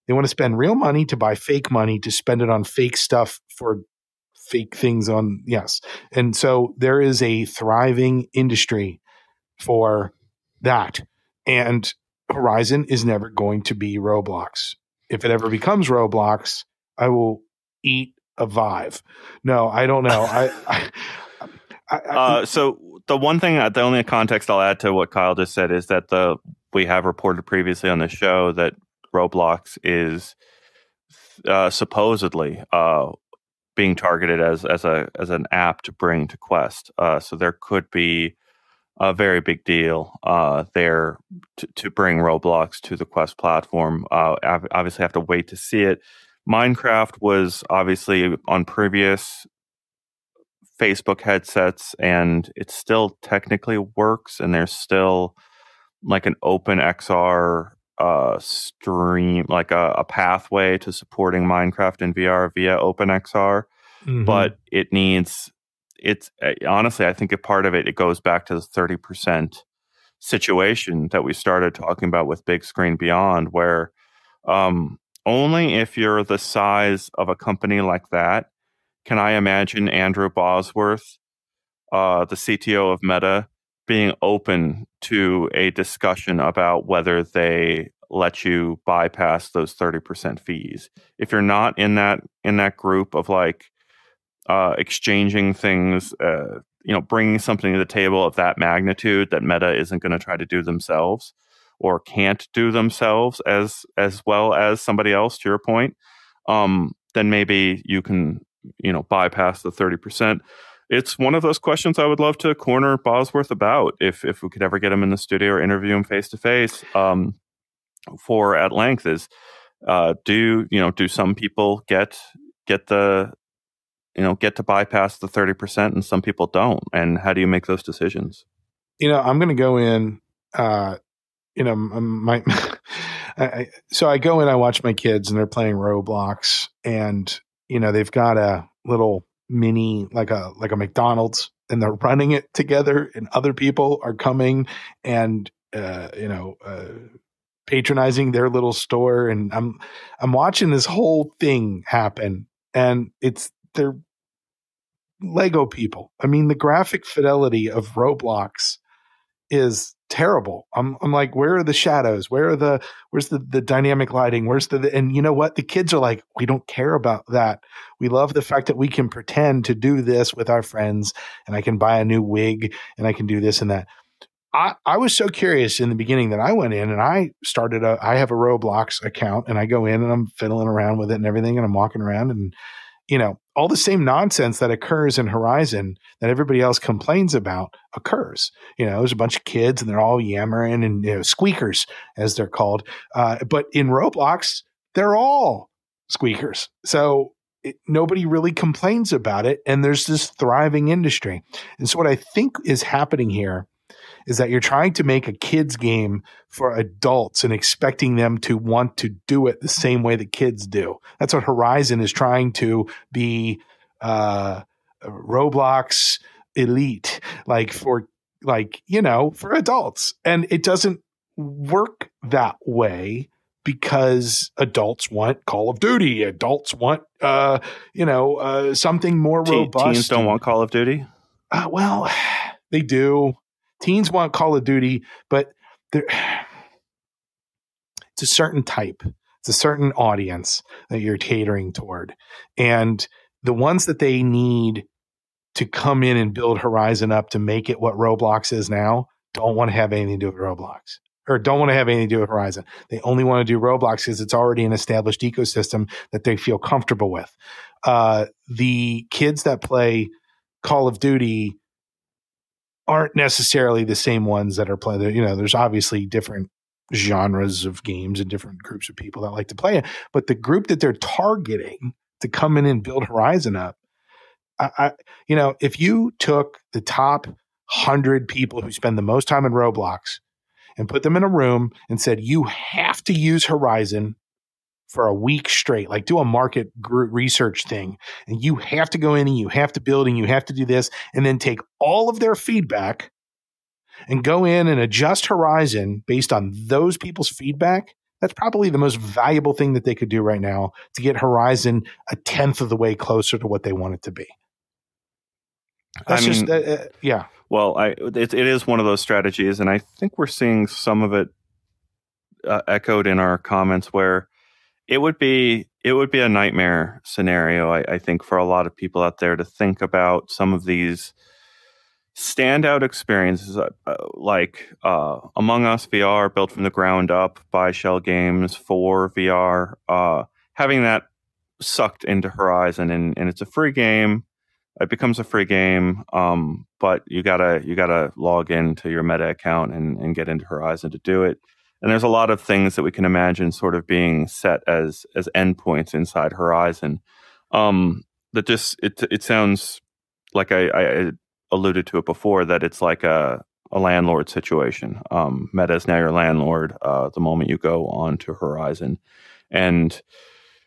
They want to spend real money to buy fake money to spend it on fake stuff for fake things on yes. And so there is a thriving industry for that. And Horizon is never going to be Roblox. If it ever becomes Roblox, I will eat a Vive. No, I don't know. I, I, I, uh, so the one thing, the only context I'll add to what Kyle just said is that the we have reported previously on the show that Roblox is uh, supposedly uh, being targeted as as a as an app to bring to Quest. Uh, so there could be a very big deal uh, there to, to, bring Roblox to the Quest platform. Uh, obviously, have to wait to see it. Minecraft was obviously on previous Facebook headsets, and it still technically works. And there's still like an open XR uh, stream, like a, a, pathway to supporting Minecraft in VR via OpenXR. Mm-hmm. But it needs, it's eh, honestly, I think a part of it, it goes back to the 30% situation that we started talking about with Bigscreen Beyond, where um, only if you're the size of a company like that can I imagine Andrew Bosworth, uh, the CTO of Meta, being open to a discussion about whether they let you bypass those 30% fees. If you're not in that in that group of like uh, exchanging things, uh, you know, bringing something to the table of that magnitude that Meta isn't going to try to do themselves or can't do themselves as as well as somebody else. To your point, um, then maybe you can you know bypass the 30% it's one of those questions I would love to corner Bosworth about if if we could ever get him in the studio or interview him face to face for at length is uh, do you know do some people get get the you know get to bypass the 30% and some people don't and how do you make those decisions you know i'm going to go in uh you know my I, so i go in i watch my kids and they're playing roblox and you know they've got a little mini like a like a McDonald's and they're running it together and other people are coming and uh, you know uh, patronizing their little store and I'm I'm watching this whole thing happen and it's they're Lego people. I mean the graphic fidelity of Roblox is terrible. I'm I'm like, where are the shadows? Where are the where's the the dynamic lighting? Where's the, the and you know what? The kids are like, we don't care about that. We love the fact that we can pretend to do this with our friends, and I can buy a new wig, and I can do this and that. I, I was so curious in the beginning that I went in and I started a I have a Roblox account and I go in and I'm fiddling around with it and everything and I'm walking around and you know, all the same nonsense that occurs in Horizon that everybody else complains about occurs. You know, there's a bunch of kids and they're all yammering and you know, squeakers, as they're called. Uh, but in Roblox, they're all squeakers. So it, nobody really complains about it. And there's this thriving industry. And so, what I think is happening here is that you're trying to make a kids game for adults and expecting them to want to do it the same way that kids do. That's what Horizon is trying to be uh, Roblox elite, like for like you know for adults, and it doesn't work that way because adults want Call of Duty. Adults want, uh, you know, uh, something more robust. Teens don't want Call of Duty. Uh, well, they do. Teens want Call of Duty, but it's a certain type. It's a certain audience that you're catering toward. And the ones that they need to come in and build Horizon up to make it what Roblox is now don't want to have anything to do with Roblox or don't want to have anything to do with Horizon. They only want to do Roblox because it's already an established ecosystem that they feel comfortable with. Uh, the kids that play Call of Duty aren't necessarily the same ones that are playing. You know, there's obviously different genres of games and different groups of people that like to play it, but the group that they're targeting to come in and build Horizon up, I, I you know, if you took the top hundred people who spend the most time in Roblox and put them in a room and said, you have to use Horizon for a week straight, like do a market research thing. And you have to go in and you have to build and you have to do this and then take all of their feedback and go in and adjust Horizon based on those people's feedback. That's probably the most valuable thing that they could do right now to get Horizon a tenth of the way closer to what they want it to be. That's I mean, just, uh, uh, yeah. Well, I it, it is one of those strategies, and I think we're seeing some of it uh, echoed in our comments where it would be it would be a nightmare scenario, I, I, think, for a lot of people out there to think about some of these standout experiences uh, uh, like uh, Among Us VR, built from the ground up by Schell Games for VR, uh, having that sucked into Horizon, and, and it's a free game. It becomes a free game, um, but you gotta you gotta log into your Meta account and, and get into Horizon to do it and there's a lot of things that we can imagine sort of being set as as endpoints inside Horizon. Um, that just it it sounds like I, I alluded to it before that it's like a a landlord situation. Um, Meta is now your landlord uh, the moment you go on to Horizon, and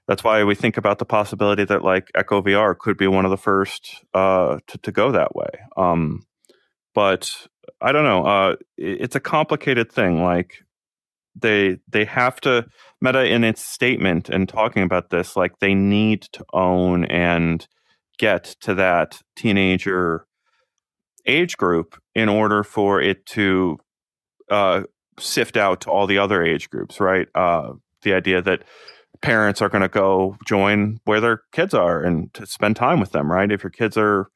that's why we think about the possibility that like Echo VR could be one of the first uh, to to go that way. Um, but I don't know. Uh, it's a complicated thing. Like they they have to meta in its statement and talking about this like they need to own and get to that teenager age group in order for it to uh, sift out to all the other age groups right? Uh, the idea that parents are going to go join where their kids are and to spend time with them right? If your kids are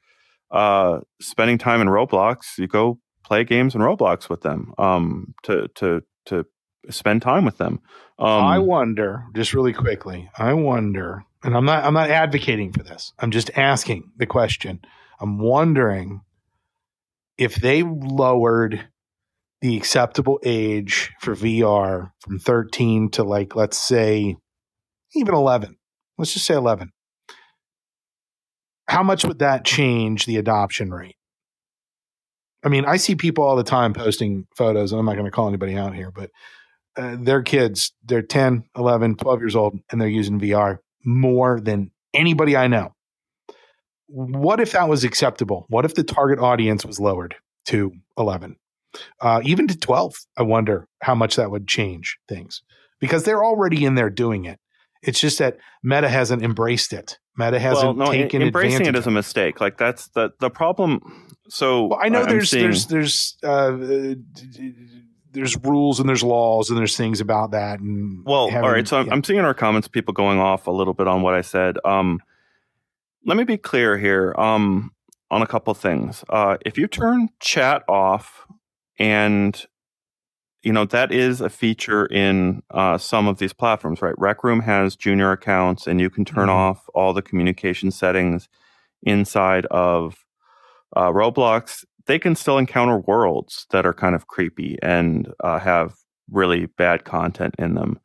uh, spending time in roblox you go play games in roblox with them um, to to to spend time with them. Um, I wonder, just really quickly, I wonder, and I'm not I'm not advocating for this. I'm just asking the question. I'm wondering if they lowered the acceptable age for VR from 13 to like let's say even 11. Let's just say 11. How much would that change the adoption rate? I mean, I see people all the time posting photos, and I'm not going to call anybody out here, but uh, their kids, they're 10, 11, 12 years old, and they're using VR more than anybody I know. What if that was acceptable? What if the target audience was lowered to 11? Uh, even to 12, I wonder how much that would change things because they're already in there doing it. It's just that Meta hasn't embraced it. Meta hasn't well, no, taken embracing it as a mistake. Like that's the the problem. So well, I know there's, seeing... there's there's uh, there's rules and there's laws and there's things about that. And well, having, all right. So yeah. I'm seeing in our comments people going off a little bit on what I said. Um, let me be clear here um, on a couple things. Uh, if you turn chat off, and you know that is a feature in uh, some of these platforms, right? Rec Room has junior accounts, and you can turn mm-hmm. off all the communication settings inside of uh, Roblox they can still encounter worlds that are kind of creepy and uh, have really bad content in them.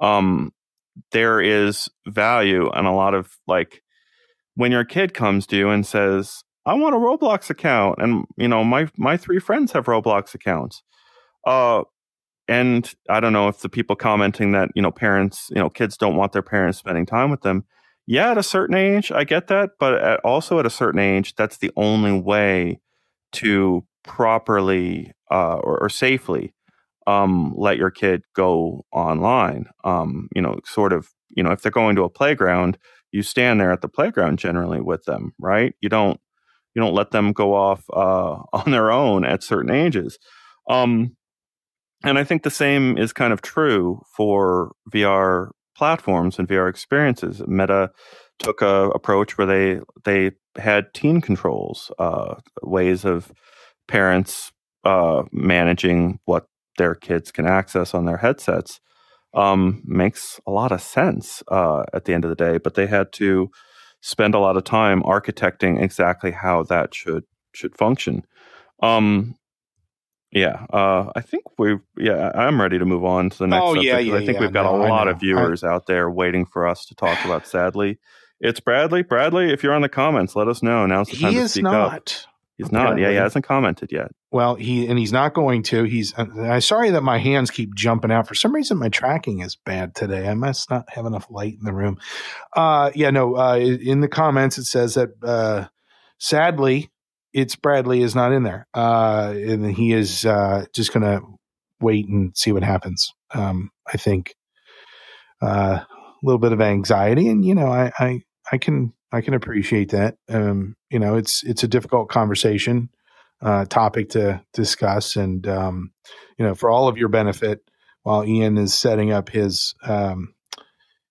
Um, there is value and a lot of like when your kid comes to you and says, "I want a Roblox account," and you know my my three friends have Roblox accounts. Uh, and I don't know if the people commenting that you know parents, you know, kids don't want their parents spending time with them. Yeah, at a certain age, I get that, but at, also at a certain age, that's the only way to properly uh, or, or, safely um, let your kid go online. Um, you know, sort of, you know, if they're going to a playground, you stand there at the playground generally with them, right? You don't you don't let them go off uh, on their own at certain ages. Um, and I think the same is kind of true for VR platforms and VR experiences. Meta took a approach where they they had teen controls, uh, ways of parents uh, managing what their kids can access on their headsets. Um, makes a lot of sense uh, at the end of the day, but they had to spend a lot of time architecting exactly how that should should function. Um, yeah, uh, I think we. Yeah, I'm ready to move on to the next. Oh, subject, yeah, yeah, I think yeah, we've got no, a I lot of viewers out there waiting for us to talk about. Sadly, it's Bradley. Bradley, if you're on the comments, let us know. Now's the time He to is speak up. not. He's not. Yeah, he hasn't commented yet. Well, he and he's not going to. He's. I'm sorry that my hands keep jumping out. For some reason, my tracking is bad today. I must not have enough light in the room. Uh, yeah, no. Uh, in the comments, it says that uh, sadly, it's Bradley is not in there, uh, and he is uh, just going to wait and see what happens. Um, I think uh, a little bit of anxiety, and you know, I, I, I can, I can appreciate that. Um, you know, it's it's a difficult conversation uh, topic to discuss, and um, you know, for all of your benefit, while Ian is setting up his um,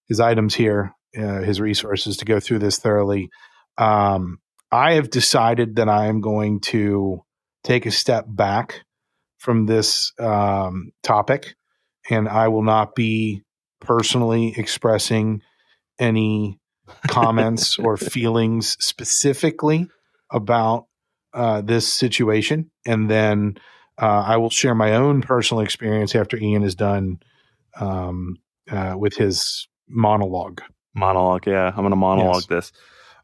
his items here, uh, his resources to go through this thoroughly, um, I have decided that I am going to take a step back from this um, topic, and I will not be personally expressing any comments or feelings specifically about uh, this situation, and then uh, I will share my own personal experience after Ian is done um, uh, with his monologue. Monologue. Yeah, I'm going to monologue Yes. this.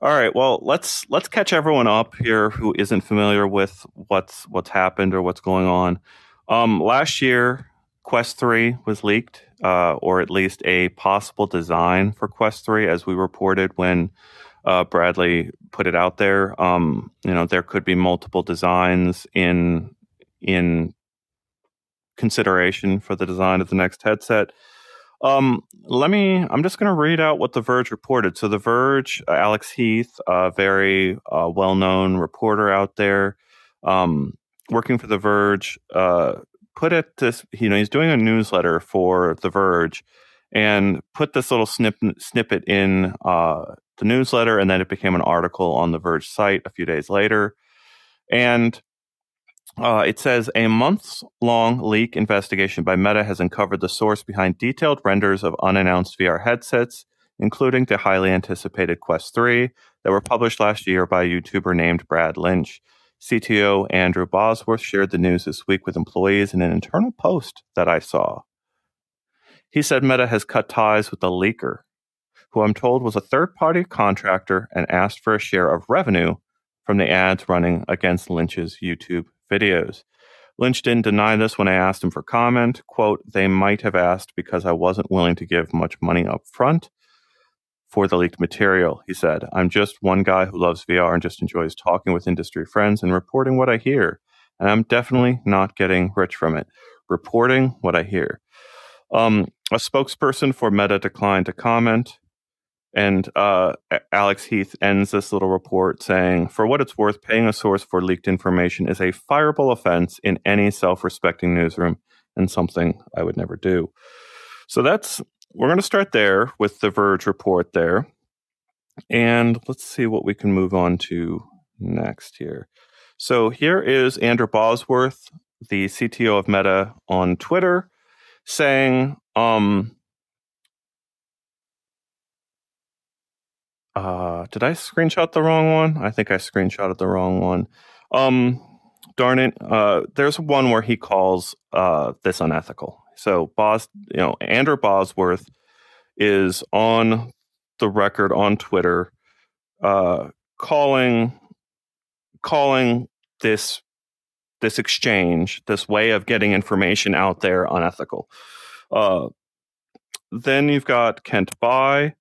All right. Well, let's let's catch everyone up here who isn't familiar with what's what's happened or what's going on. Um, last year, Quest Three was leaked, uh, or at least a possible design for Quest Three, as we reported when uh, Bradley put it out there. Um, you know, there could be multiple designs in in consideration for the design of the next headset. Um, let me. I'm just going to read out what The Verge reported. So, The Verge, uh, Alex Heath, a very uh, well-known reporter out there, um, working for The Verge, uh, put it this. You know, he's doing a newsletter for The Verge, and put this little snip, snippet in uh, the newsletter, and then it became an article on The Verge site a few days later, and uh, it says a months long leak investigation by Meta has uncovered the source behind detailed renders of unannounced VR headsets, including the highly anticipated Quest 3 that were published last year by a YouTuber named Brad Lynch. CTO Andrew Bosworth shared the news this week with employees in an internal post that I saw. He said Meta has cut ties with the leaker, who I'm told was a third party contractor and asked for a share of revenue from the ads running against Lynch's YouTube videos. Lynch didn't deny this when I asked him for comment. Quote, they might have asked because I wasn't willing to give much money up front for the leaked material, he said. I'm just one guy who loves VR and just enjoys talking with industry friends and reporting what I hear. And I'm definitely not getting rich from it. Reporting what I hear. Um, a spokesperson for Meta declined to comment. And uh, Alex Heath ends this little report saying, For what it's worth, paying a source for leaked information is a fireable offense in any self respecting newsroom and something I would never do. So that's, we're going to start there with the Verge report there. And let's see what we can move on to next here. So here is Andrew Bosworth, the CTO of Meta on Twitter, saying, um, Uh, did I screenshot the wrong one? I think I screenshotted the wrong one. Um, darn it. Uh, there's one where he calls uh, this unethical. So, Bos, you know, Andrew Bosworth is on the record on Twitter, uh, calling calling this this exchange, this way of getting information out there, unethical. Uh, then you've got Kent Bye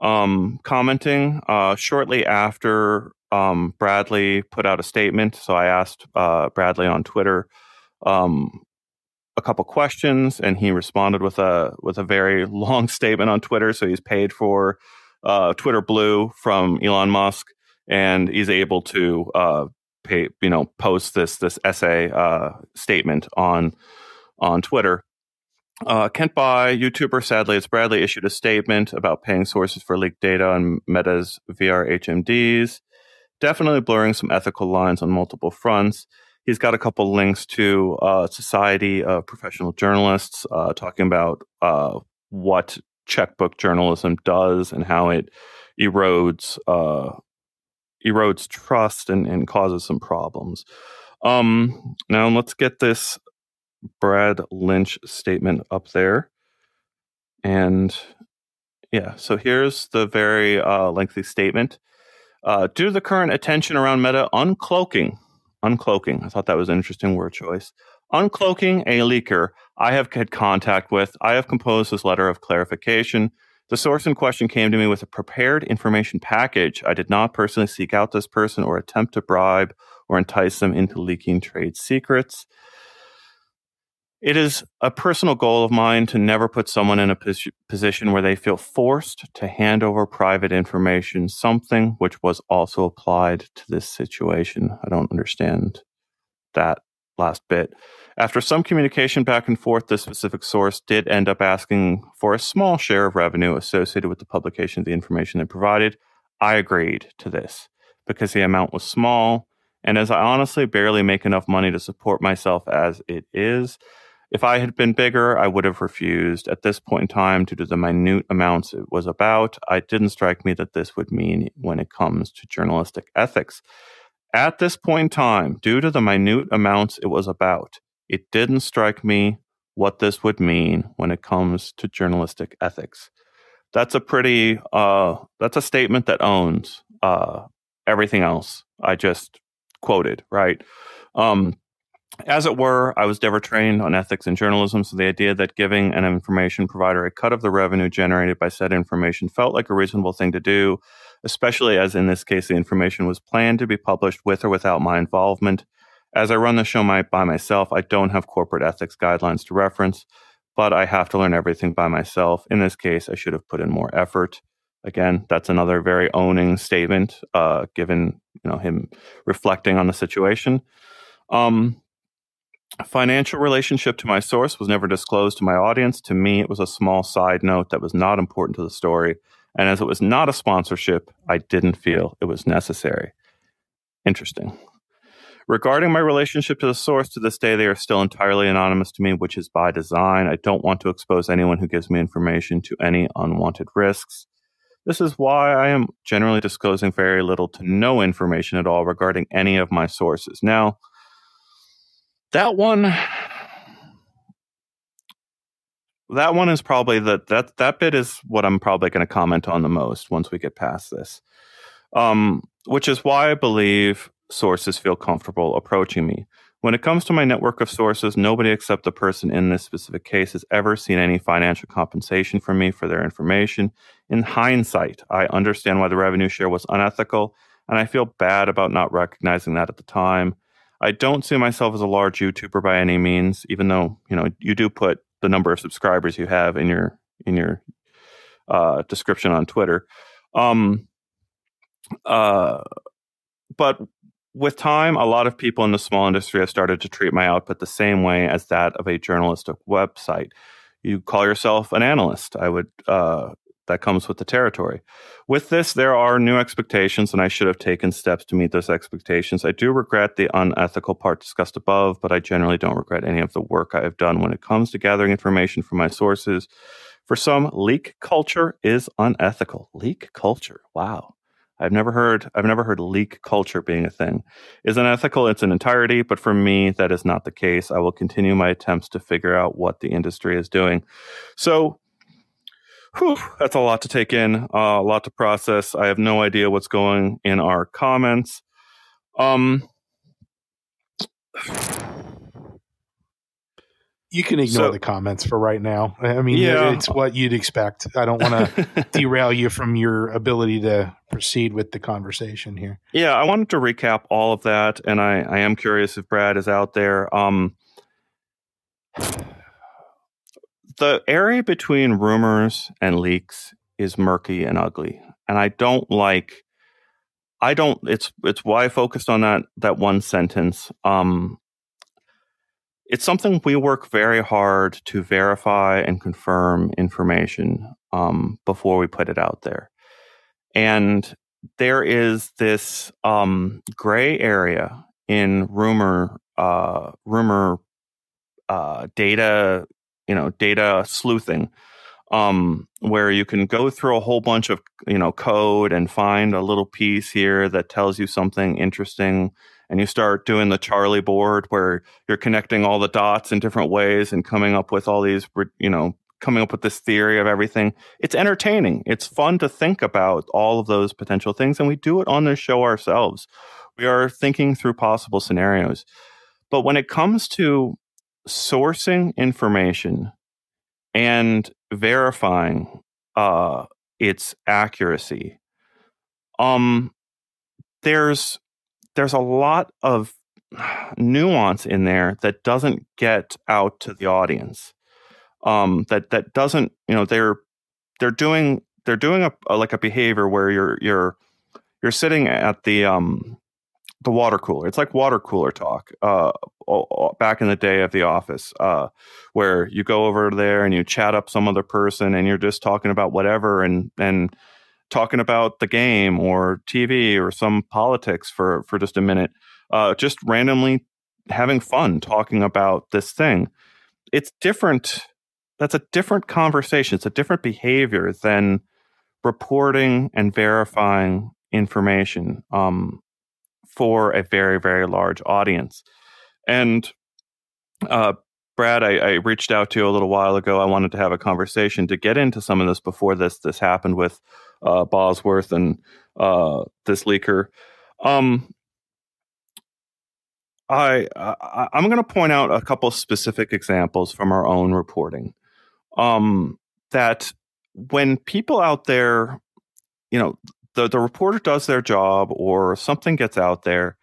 um, commenting uh, shortly after um, Bradley put out a statement. So I asked uh, Bradley on Twitter um, a couple questions, and he responded with a with a very long statement on Twitter. So he's paid for uh, Twitter Blue from Elon Musk, and he's able to uh, pay you know post this this essay uh, statement on on Twitter. Uh, Kent Bye, YouTuber, sadly, it's Bradley issued a statement about paying sources for leaked data on Meta's VR HMDs, definitely blurring some ethical lines on multiple fronts. He's got a couple links to uh, Society of Professional Journalists uh, talking about uh, what checkbook journalism does and how it, erodes uh, erodes trust and, and causes some problems. Um, now let's get this Brad Lynch statement up there. And yeah, so here's the very uh, lengthy statement. Uh, due to the current attention around Meta uncloaking, uncloaking, I thought that was an interesting word choice. Uncloaking a leaker I have had contact with, I have composed this letter of clarification. The source in question came to me with a prepared information package. I did not personally seek out this person or attempt to bribe or entice them into leaking trade secrets. It is a personal goal of mine to never put someone in a pos- position where they feel forced to hand over private information, something which was also applied to this situation. I don't understand that last bit. After some communication back and forth, this specific source did end up asking for a small share of revenue associated with the publication of the information they provided. I agreed to this because the amount was small, and as I honestly barely make enough money to support myself as it is, if I had been bigger, I would have refused. At this point in time, due to the minute amounts it was about, it didn't strike me that this would mean when it comes to journalistic ethics. At this point in time, due to the minute amounts it was about, it didn't strike me what this would mean when it comes to journalistic ethics. That's a pretty uh, that's a statement that owns uh, everything else I just quoted, right? Um, as it were, I was never trained on ethics in journalism, so the idea that giving an information provider a cut of the revenue generated by said information felt like a reasonable thing to do, especially as in this case the information was planned to be published with or without my involvement. As I run the show my, by myself, I don't have corporate ethics guidelines to reference, but I have to learn everything by myself. In this case, I should have put in more effort. Again, that's another very owning statement, uh, given you know him reflecting on the situation. Um, financial relationship to my source was never disclosed to my audience. To me, it was a small side note that was not important to the story. And as it was not a sponsorship, I didn't feel it was necessary. Interesting. Regarding my relationship to the source, to this day, they are still entirely anonymous to me, which is by design. I don't want to expose anyone who gives me information to any unwanted risks. This is why I am generally disclosing very little to no information at all regarding any of my sources. Now, that one that one is probably the that that bit is what I'm probably going to comment on the most once we get past this. Um, which is why I believe sources feel comfortable approaching me. When it comes to my network of sources, nobody except the person in this specific case has ever seen any financial compensation from me for their information. In hindsight, I understand why the revenue share was unethical, and I feel bad about not recognizing that at the time. I don't see myself as a large YouTuber by any means, even though you know you do put the number of subscribers you have in your in your uh, description on Twitter. Um, uh, but with time, a lot of people in the small industry have started to treat my output the same way as that of a journalistic website. You call yourself an analyst. I would uh, that comes with the territory. With this, there are new expectations, and I should have taken steps to meet those expectations. I do regret the unethical part discussed above, but I generally don't regret any of the work I have done when it comes to gathering information from my sources. For some, leak culture is unethical. Leak culture. Wow. I've never heard I've never heard leak culture being a thing. Is unethical its an entirety, but for me that is not the case. I will continue my attempts to figure out what the industry is doing. So whew, that's a lot to take in, uh, a lot to process. I have no idea what's going in our comments. Um You can ignore so, the comments for right now. I mean, yeah. it's what you'd expect. I don't want to derail you from your ability to proceed with the conversation here. Yeah, I wanted to recap all of that, and I, I am curious if Brad is out there. Um, the area between rumors and leaks is murky and ugly, and I don't like. I don't. It's it's why I focused on that that one sentence. Um, it's something we work very hard to verify and confirm information um, before we put it out there. And there is this um, gray area in rumor uh, rumor uh, data, you know, data sleuthing, um, where you can go through a whole bunch of you know code and find a little piece here that tells you something interesting and you start doing the charlie board where you're connecting all the dots in different ways and coming up with all these you know coming up with this theory of everything. It's entertaining. It's fun to think about all of those potential things and we do it on the show ourselves. We are thinking through possible scenarios. But when it comes to sourcing information and verifying uh, its accuracy. Um, there's there's a lot of nuance in there that doesn't get out to the audience. Um, that that doesn't you know they're they're doing they're doing a, a like a behavior where you're you're you're sitting at the um the water cooler. It's like water cooler talk uh, back in the day of the office, uh, where you go over there and you chat up some other person and you're just talking about whatever and and talking about the game or TV or some politics for for just a minute, uh, just randomly having fun talking about this thing. It's different. That's a different conversation. It's a different behavior than reporting and verifying information. Um, for a very, very large audience. And uh, Brad, I, I, reached out to you a little while ago. I wanted to have a conversation to get into some of this before this this happened with uh, Bosworth and uh, this leaker. Um, I, I am going to point out a couple specific examples from our own reporting. Um, that when people out there, you know, the, the reporter does their job or something gets out there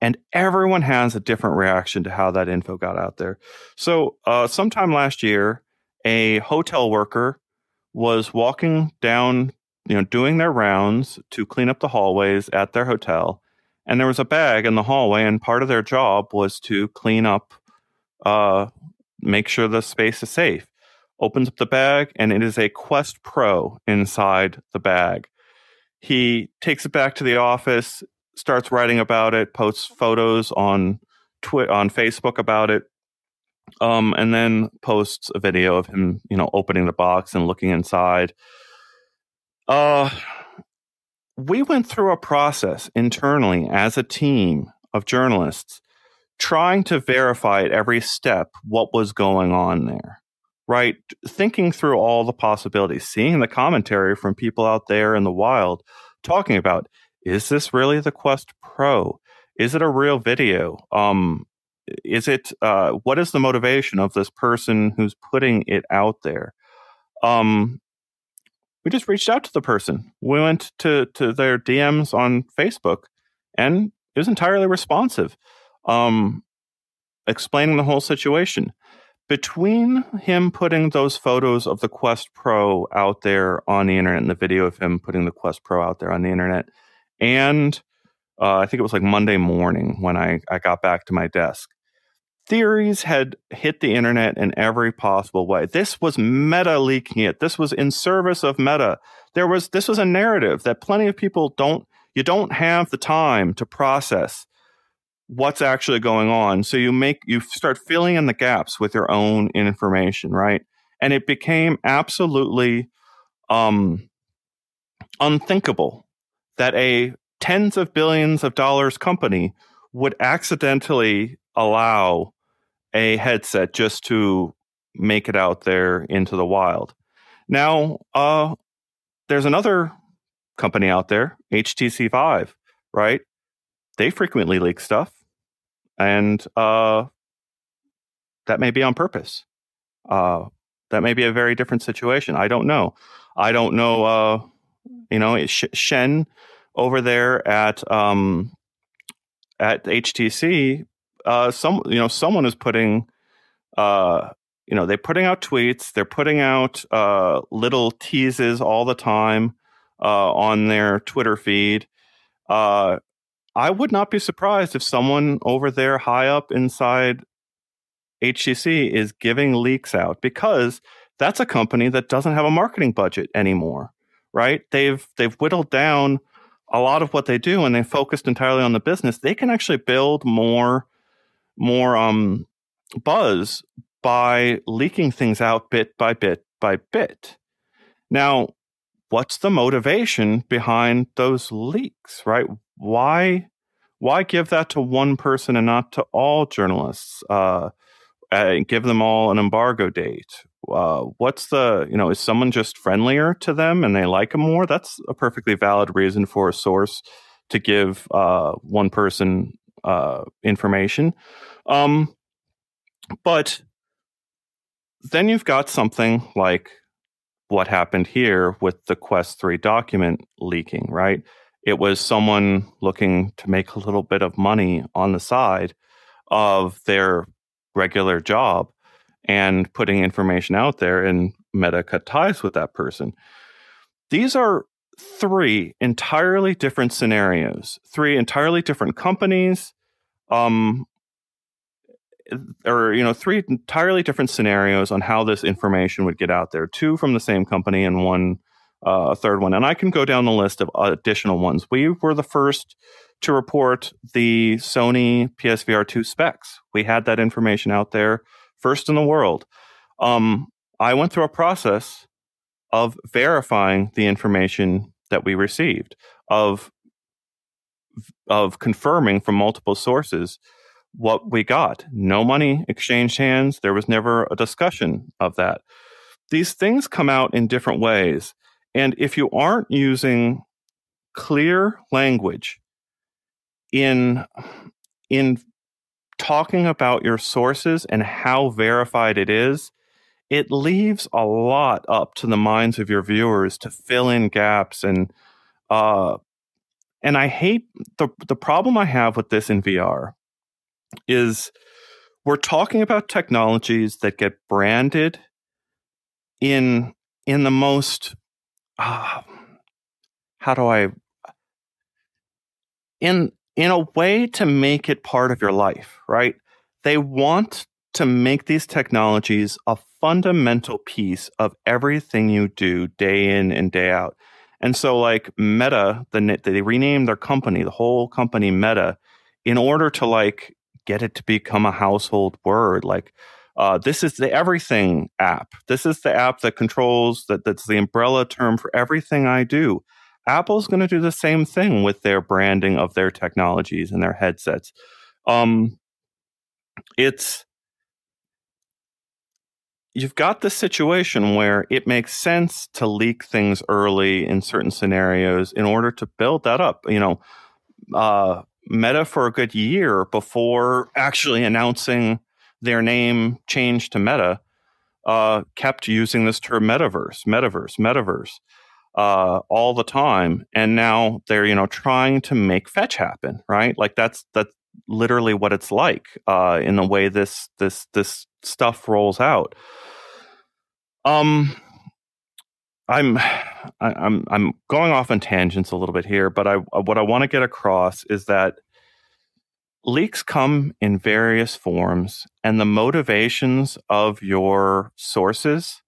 and everyone has a different reaction to how that info got out there. So, uh, sometime last year, a hotel worker was walking down, you know, doing their rounds to clean up the hallways at their hotel, and there was a bag in the hallway, and part of their job was to clean up, uh, make sure the space is safe. Opens up the bag, and it is a Quest Pro inside the bag. He takes it back to the office, starts writing about it, posts photos on Twitter, on Facebook about it, um, and then posts a video of him, you know, opening the box and looking inside. Uh, we went through a process internally as a team of journalists trying to verify at every step what was going on there right? Thinking through all the possibilities, seeing the commentary from people out there in the wild talking about is this really the Quest Pro? Is it a real video? Um, is it uh, what is the motivation of this person who's putting it out there? Um, we just reached out to the person. We went to to their DMs on Facebook, and it was entirely responsive, um, explaining the whole situation between him putting those photos of the Quest Pro out there on the internet and the video of him putting the Quest Pro out there on the internet, and uh, I think it was like Monday morning when I, I got back to my desk, theories had hit the internet in every possible way. This was Meta leaking it. This was in service of Meta. There was this was a narrative that plenty of people don't you don't have the time to process what's actually going on. So you make you start filling in the gaps with your own information, right? And it became absolutely um, unthinkable that a tens of billions of dollars company would accidentally allow a headset just to make it out there into the wild. Now, uh, there's another company out there, HTC Vive, right? They frequently leak stuff and uh, that may be on purpose. Uh, that may be a very different situation. I don't know. I don't know. Uh, you know, Shen over there at um, at HTC, uh, some you know someone is putting, uh, you know, they're putting out tweets. They're putting out uh, little teases all the time uh, on their Twitter feed. Uh, I would not be surprised if someone over there high up inside HTC is giving leaks out because that's a company that doesn't have a marketing budget anymore, right? They've they've whittled down a lot of what they do and they focused entirely on the business. They can actually build more more um buzz by leaking things out bit by bit by bit. Now, what's the motivation behind those leaks, right? Why why give that to one person and not to all journalists? Uh, and give them all an embargo date. Uh, what's the you know is someone just friendlier to them and they like them more? That's a perfectly valid reason for a source to give uh, one person uh, information. Um, but then you've got something like what happened here with the Quest 3 document leaking, right? It was someone looking to make a little bit of money on the side of their regular job and putting information out there, and Meta cut ties with that person. These are three entirely different scenarios, three entirely different companies, um, or you know, three entirely different scenarios on how this information would get out there. Two from the same company and one uh, a third one. And I can go down the list of additional ones. We were the first to report the Sony PSVR 2 specs. We had that information out there first in the world. Um, I went through a process of verifying the information that we received, of of confirming from multiple sources what we got. No money exchanged hands. There was never a discussion of that. These things come out in different ways. And if you aren't using clear language in in talking about your sources and how verified it is, it leaves a lot up to the minds of your viewers to fill in gaps and uh and I hate the the problem I have with this in VR is we're talking about technologies that get branded in in the most uh, how do I in in a way to make it part of your life, right? They want to make these technologies a fundamental piece of everything you do day in and day out. And so, like Meta, the they renamed their company, the whole company Meta, in order to like get it to become a household word. Like uh, this is the everything app. This is the app that controls that. That's the umbrella term for everything I do. Apple's going to do the same thing with their branding of their technologies and their headsets. Um, it's you've got the situation where it makes sense to leak things early in certain scenarios in order to build that up. You know, uh, Meta for a good year before actually announcing their name changed to Meta uh, kept using this term metaverse, metaverse, metaverse uh, all the time, and now they're you know trying to make fetch happen, right? Like that's that's literally what it's like uh, in the way this this this stuff rolls out. Um, I'm I, I'm I'm going off on tangents a little bit here, but I what I want to get across is that leaks come in various forms, and the motivations of your sources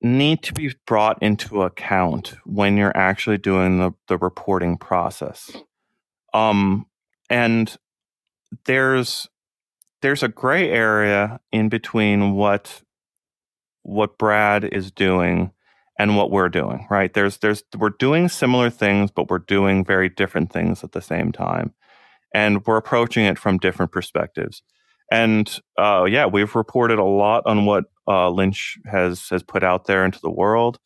need to be brought into account when you're actually doing the, the reporting process. Um, and there's there's a gray area in between what what Brad is doing and what we're doing, right? There's there's we're doing similar things, but we're doing very different things at the same time. And we're approaching it from different perspectives. And uh, yeah, we've reported a lot on what uh, Lynch has has put out there into the world,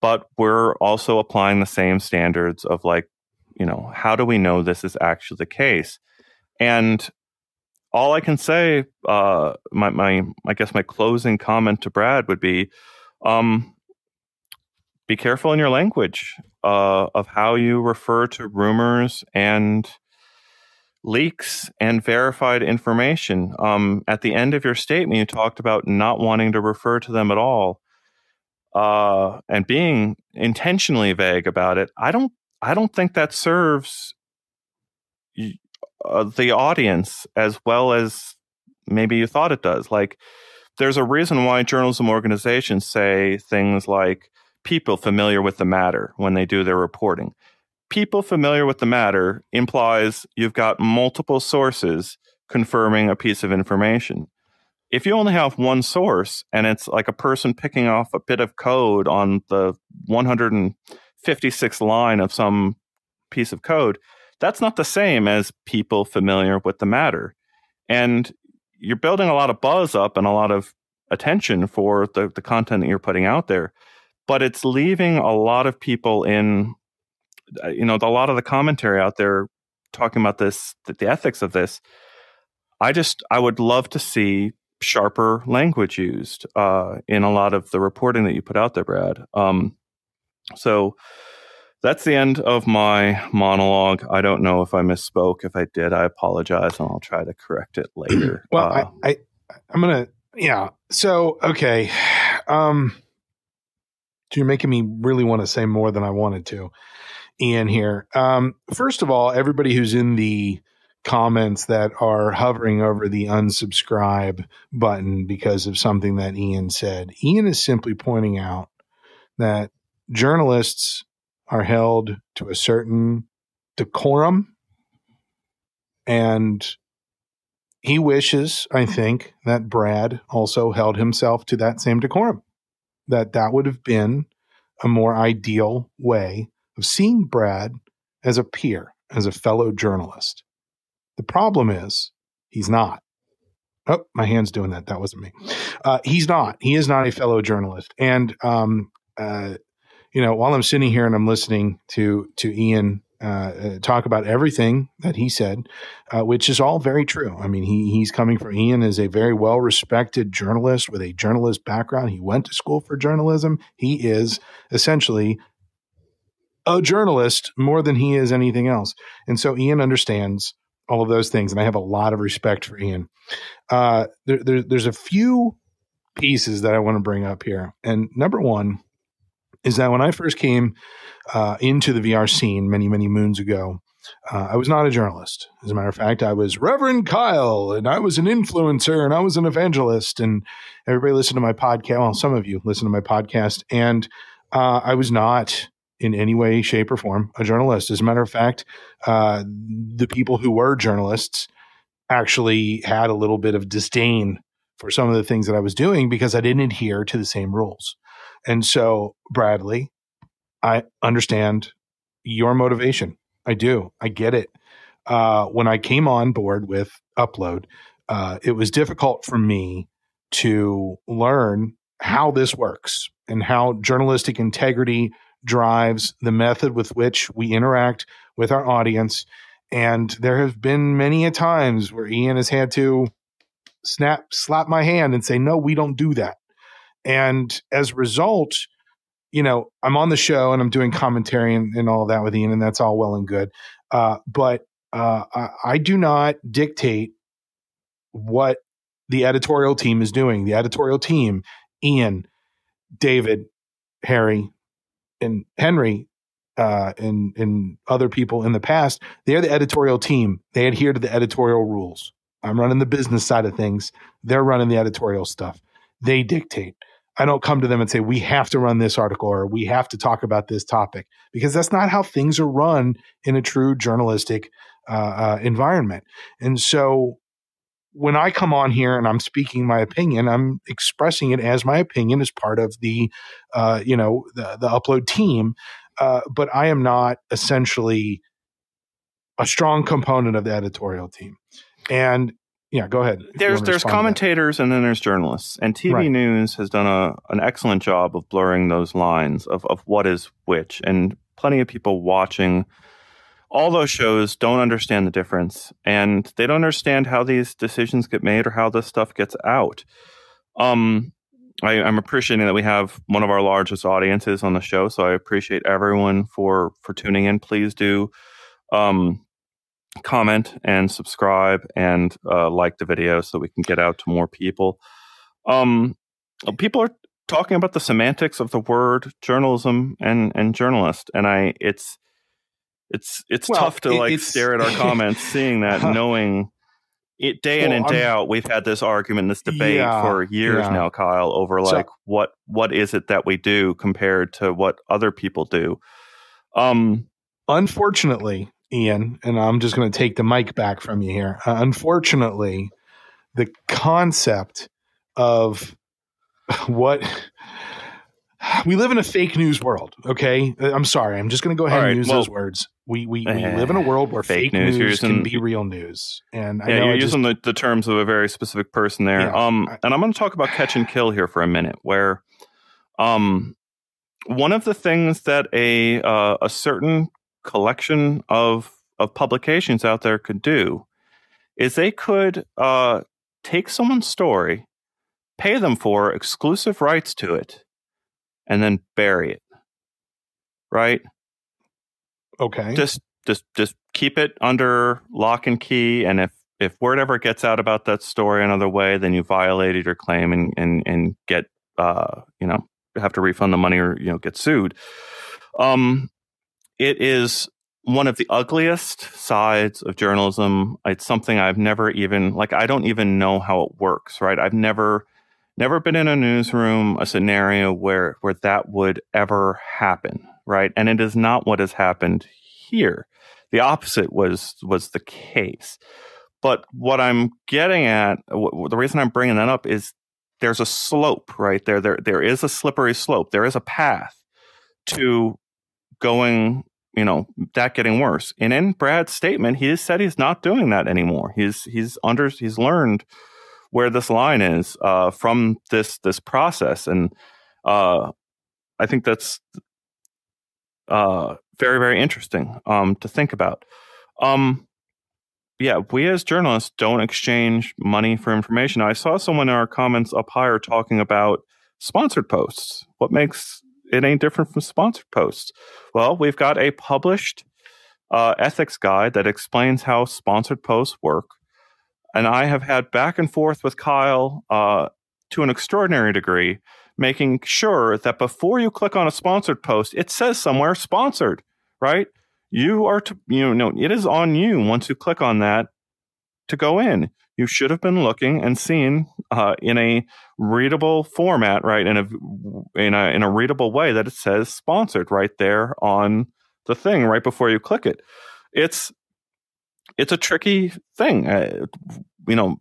but we're also applying the same standards of like, you know, how do we know this is actually the case? And all I can say, uh, my, my, I guess my closing comment to Brad would be, um, be careful in your language uh, of how you refer to rumors and leaks and verified information. Um, at the end of your statement, you talked about not wanting to refer to them at all uh, and being intentionally vague about it. I don't. I don't think that serves uh, the audience as well as maybe you thought it does. Like, there's a reason why journalism organizations say things like people familiar with the matter when they do their reporting. People familiar with the matter implies you've got multiple sources confirming a piece of information. if you only have one source and it's like a person picking off a bit of code on the 156th line of some piece of code, that's not the same as people familiar with the matter. And you're building a lot of buzz up and a lot of attention for the, the content that you're putting out there. But it's leaving a lot of people in, you know, a lot of the commentary out there talking about this, the, ethics of this. I just, I would love to see sharper language used uh, in a lot of the reporting that you put out there, Brad. Um, so that's the end of my monologue. I don't know if I misspoke. If I did, I apologize, and I'll try to correct it later. well, uh, I, I, I'm gonna, yeah. So okay, um, you're making me really want to say more than I wanted to. Ian here. Um, first of all, everybody who's in the comments that are hovering over the unsubscribe button because of something that Ian said. Ian is simply pointing out that journalists are held to a certain decorum and he wishes, I think, that Brad also held himself to that same decorum. That that would have been a more ideal way of seeing Brad as a peer, as a fellow journalist. The problem is he's not. Oh, my hand's doing that. That wasn't me. Uh, he's not. He is not a fellow journalist. And um, uh, you know, while I'm sitting here and I'm listening to to Ian uh, uh talk about everything that he said, uh, which is all very true. I mean, he he's coming from Ian is a very well respected journalist with a journalist background. He went to school for journalism. He is essentially a journalist more than he is anything else. And so Ian understands all of those things. And I have a lot of respect for Ian. Uh, there, there, there's a few pieces that I want to bring up here. And number one is that when I first came uh, into the VR scene many, many moons ago, uh, I was not a journalist. As a matter of fact, I was Reverend Kyle, and I was an influencer, and I was an evangelist. And everybody listened to my podcast. Well, some of you listen to my podcast, and uh, I was not in any way, shape, or form a journalist. As a matter of fact, uh, the people who were journalists actually had a little bit of disdain for some of the things that I was doing because I didn't adhere to the same rules. And so, Bradley, I understand your motivation. I do. I get it. Uh, when I came on board with Upload, uh, it was difficult for me to learn how this works and how journalistic integrity drives the method with which we interact with our audience. And there have been many a times where Ian has had to snap, slap my hand and say, no, we don't do that. And as a result, you know, I'm on the show and I'm doing commentary and, and all that with Ian, and that's all well and good. Uh, but uh, I, I do not dictate what the editorial team is doing. The editorial team, Ian, David, Harry, and Henry uh, and and other people in the past, they're the editorial team. They adhere to the editorial rules. I'm running the business side of things. They're running the editorial stuff. They dictate. I don't come to them and say we have to run this article or we have to talk about this topic because that's not how things are run in a true journalistic uh, uh, environment. And so when I come on here and I'm speaking my opinion, I'm expressing it as my opinion as part of the, uh, you know, the, the upload team. Uh, but I am not essentially a strong component of the editorial team. And yeah, go ahead. There's there's commentators and then there's journalists, and TV right. news has done a an excellent job of blurring those lines of of what is which, and plenty of people watching all those shows don't understand the difference and they don't understand how these decisions get made or how this stuff gets out. Um, I, am appreciating that we have one of our largest audiences on the show, so I appreciate everyone for for tuning in. Please do um, comment and subscribe and uh, like the video so we can get out to more people. Um, people are talking about the semantics of the word journalism and and journalist, and I it's it's it's well, tough to it, like stare at our comments, seeing that, knowing it day well, in and day I'm, out. We've had this argument, this debate yeah, for years yeah. now, Kyle, over like so, what what is it that we do compared to what other people do. Um, unfortunately, Ian, and I'm just going to take the mic back from you here. Uh, unfortunately, the concept of what we live in a fake news world. Okay, I'm sorry. I'm just going to go ahead and use well, those words. We we, we uh, live in a world where fake, fake news, news can be real news. And I yeah, you're just, using the, the terms of a very specific person there. Yeah, um, I, and I'm going to talk about catch and kill here for a minute, where um, one of the things that a uh, a certain collection of of publications out there could do is they could uh, take someone's story, pay them for exclusive rights to it, and then bury it. Right? Okay. Just just just keep it under lock and key and if if word ever gets out about that story another way, then you violated your claim and and and get uh, you know, have to refund the money or, you know, get sued. Um it is one of the ugliest sides of journalism. It's something I've never even like I don't even know how it works, right? I've never never been in a newsroom a scenario where where that would ever happen, right? And it is not what has happened here. The opposite was was the case. But what I'm getting at, the reason I'm bringing that up is there's a slope, right? There, there, there is a slippery slope. There is a path to going you know that getting worse. And in Brad's statement, he has said he's not doing that anymore. He's he's under he's learned where this line is uh, from this this process, and uh, I think that's uh, very very interesting um, to think about. Um, yeah, we as journalists don't exchange money for information. I saw someone in our comments up higher talking about sponsored posts. What makes it ain't different from sponsored posts. Well, we've got a published uh, ethics guide that explains how sponsored posts work. And I have had back and forth with Kyle uh, to an extraordinary degree, making sure that before you click on a sponsored post, it says somewhere sponsored, right? You are to, you know, it is on you once you click on that to go in you should have been looking and seen uh, in a readable format, right? In a in a in a readable way that it says sponsored right there on the thing right before you click it. It's it's a tricky thing, uh, you know.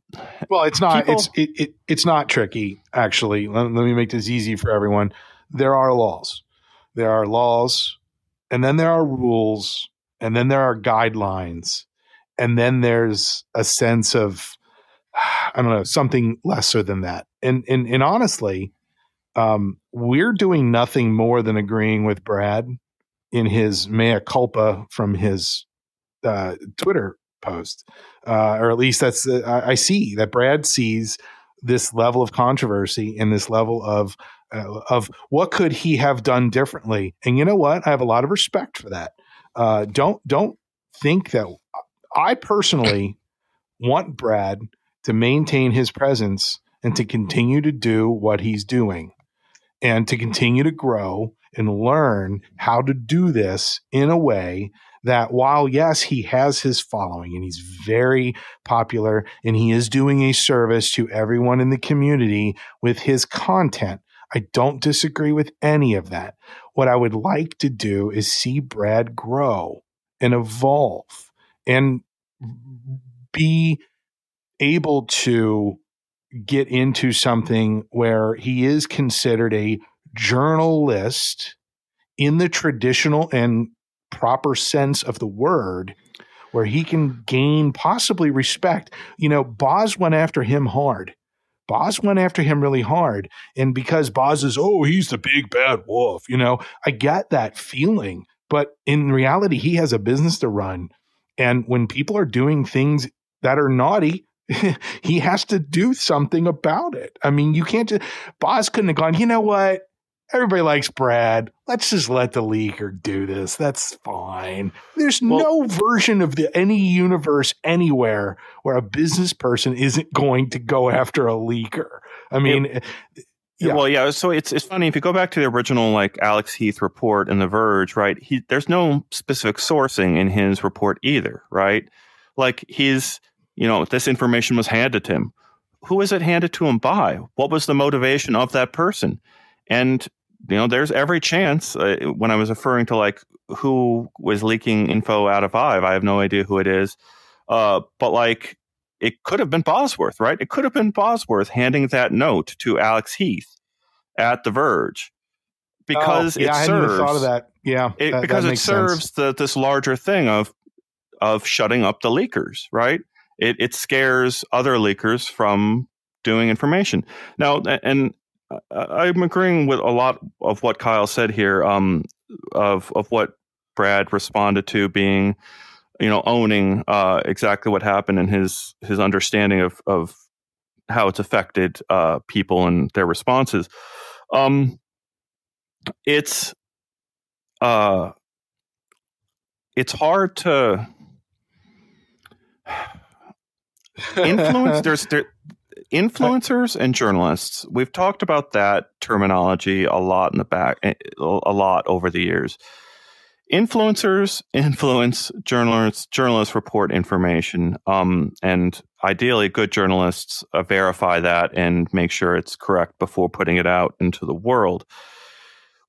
Well, it's not. People, it's it, it, it's not tricky actually. Let, let me make this easy for everyone. There are laws. There are laws, and then there are rules, and then there are guidelines, and then there's a sense of I don't know, something lesser than that. And and and honestly, um, we're doing nothing more than agreeing with Brad in his mea culpa from his uh, Twitter post, uh, or at least that's uh, I, see that Brad sees this level of controversy and this level of uh, of what could he have done differently. And you know what? I have a lot of respect for that. Uh, don't don't think that I personally want Brad to maintain his presence and to continue to do what he's doing and to continue to grow and learn how to do this in a way that while yes he has his following and he's very popular and he is doing a service to everyone in the community with his content I don't disagree with any of that. What I would like to do is see Brad grow and evolve and be able to get into something where he is considered a journalist in the traditional and proper sense of the word where he can gain possibly respect. You know, Boz went after him hard. Boz went after him really hard. And because Boz is, oh, he's the big bad wolf, you know, I get that feeling. But in reality, he has a business to run. And when people are doing things that are naughty, he has to do something about it. I mean, you can't just, Boz couldn't have gone, you know what? Everybody likes Brad. Let's just let the leaker do this. That's fine. There's well, no version of the any universe anywhere where a business person isn't going to go after a leaker. I mean, it, yeah. Well, yeah. So it's it's funny if you go back to the original like Alex Heath report in The Verge, right? He there's no specific sourcing in his report either, right? Like he's you know, this information was handed to him. Who was it handed to him by? What was the motivation of that person? And you know, there's every chance uh, when I was referring to like who was leaking info out of Ive. I have no idea who it is, uh, but like it could have been Bosworth, right? It could have been Bosworth handing that note to Alex Heath at The Verge because oh, yeah, it I serves. thought of that. Yeah, it, that, because that it serves the, this larger thing of of shutting up the leakers, right? It it scares other leakers from doing information. Now, and I'm agreeing with a lot of what Kyle said here. Um, of of what Brad responded to being, you know, owning uh, exactly what happened and his his understanding of of how it's affected uh, people and their responses. Um, it's uh, it's hard to influence. there's there, influencers and journalists. We've talked about that terminology a lot in the back, eh, a lot over the years. Influencers influence journalists. Journalists report information, um, and ideally, good journalists uh, verify that and make sure it's correct before putting it out into the world.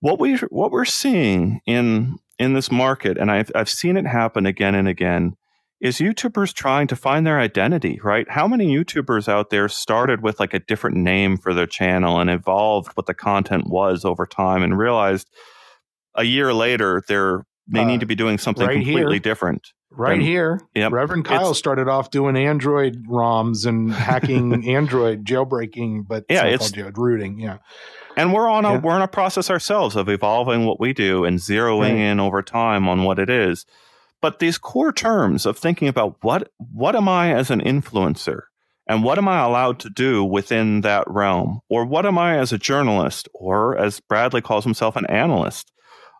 What we what we're seeing in in this market, and I've I've seen it happen again and again, is YouTubers trying to find their identity, right? How many YouTubers out there started with like a different name for their channel and evolved what the content was over time and realized a year later they're they uh, need to be doing something right completely here. different. Right here. Yep. Reverend Kyle started off doing Android ROMs and hacking Android jailbreaking, but Yeah, it's- called rooting. Yeah. And we're on a Yeah. we're in a process ourselves of evolving what we do and zeroing Right. in over time on what it is. But these core terms of thinking about what what am I as an influencer and what am I allowed to do within that realm? Or what am I as a journalist or as Bradley calls himself an analyst?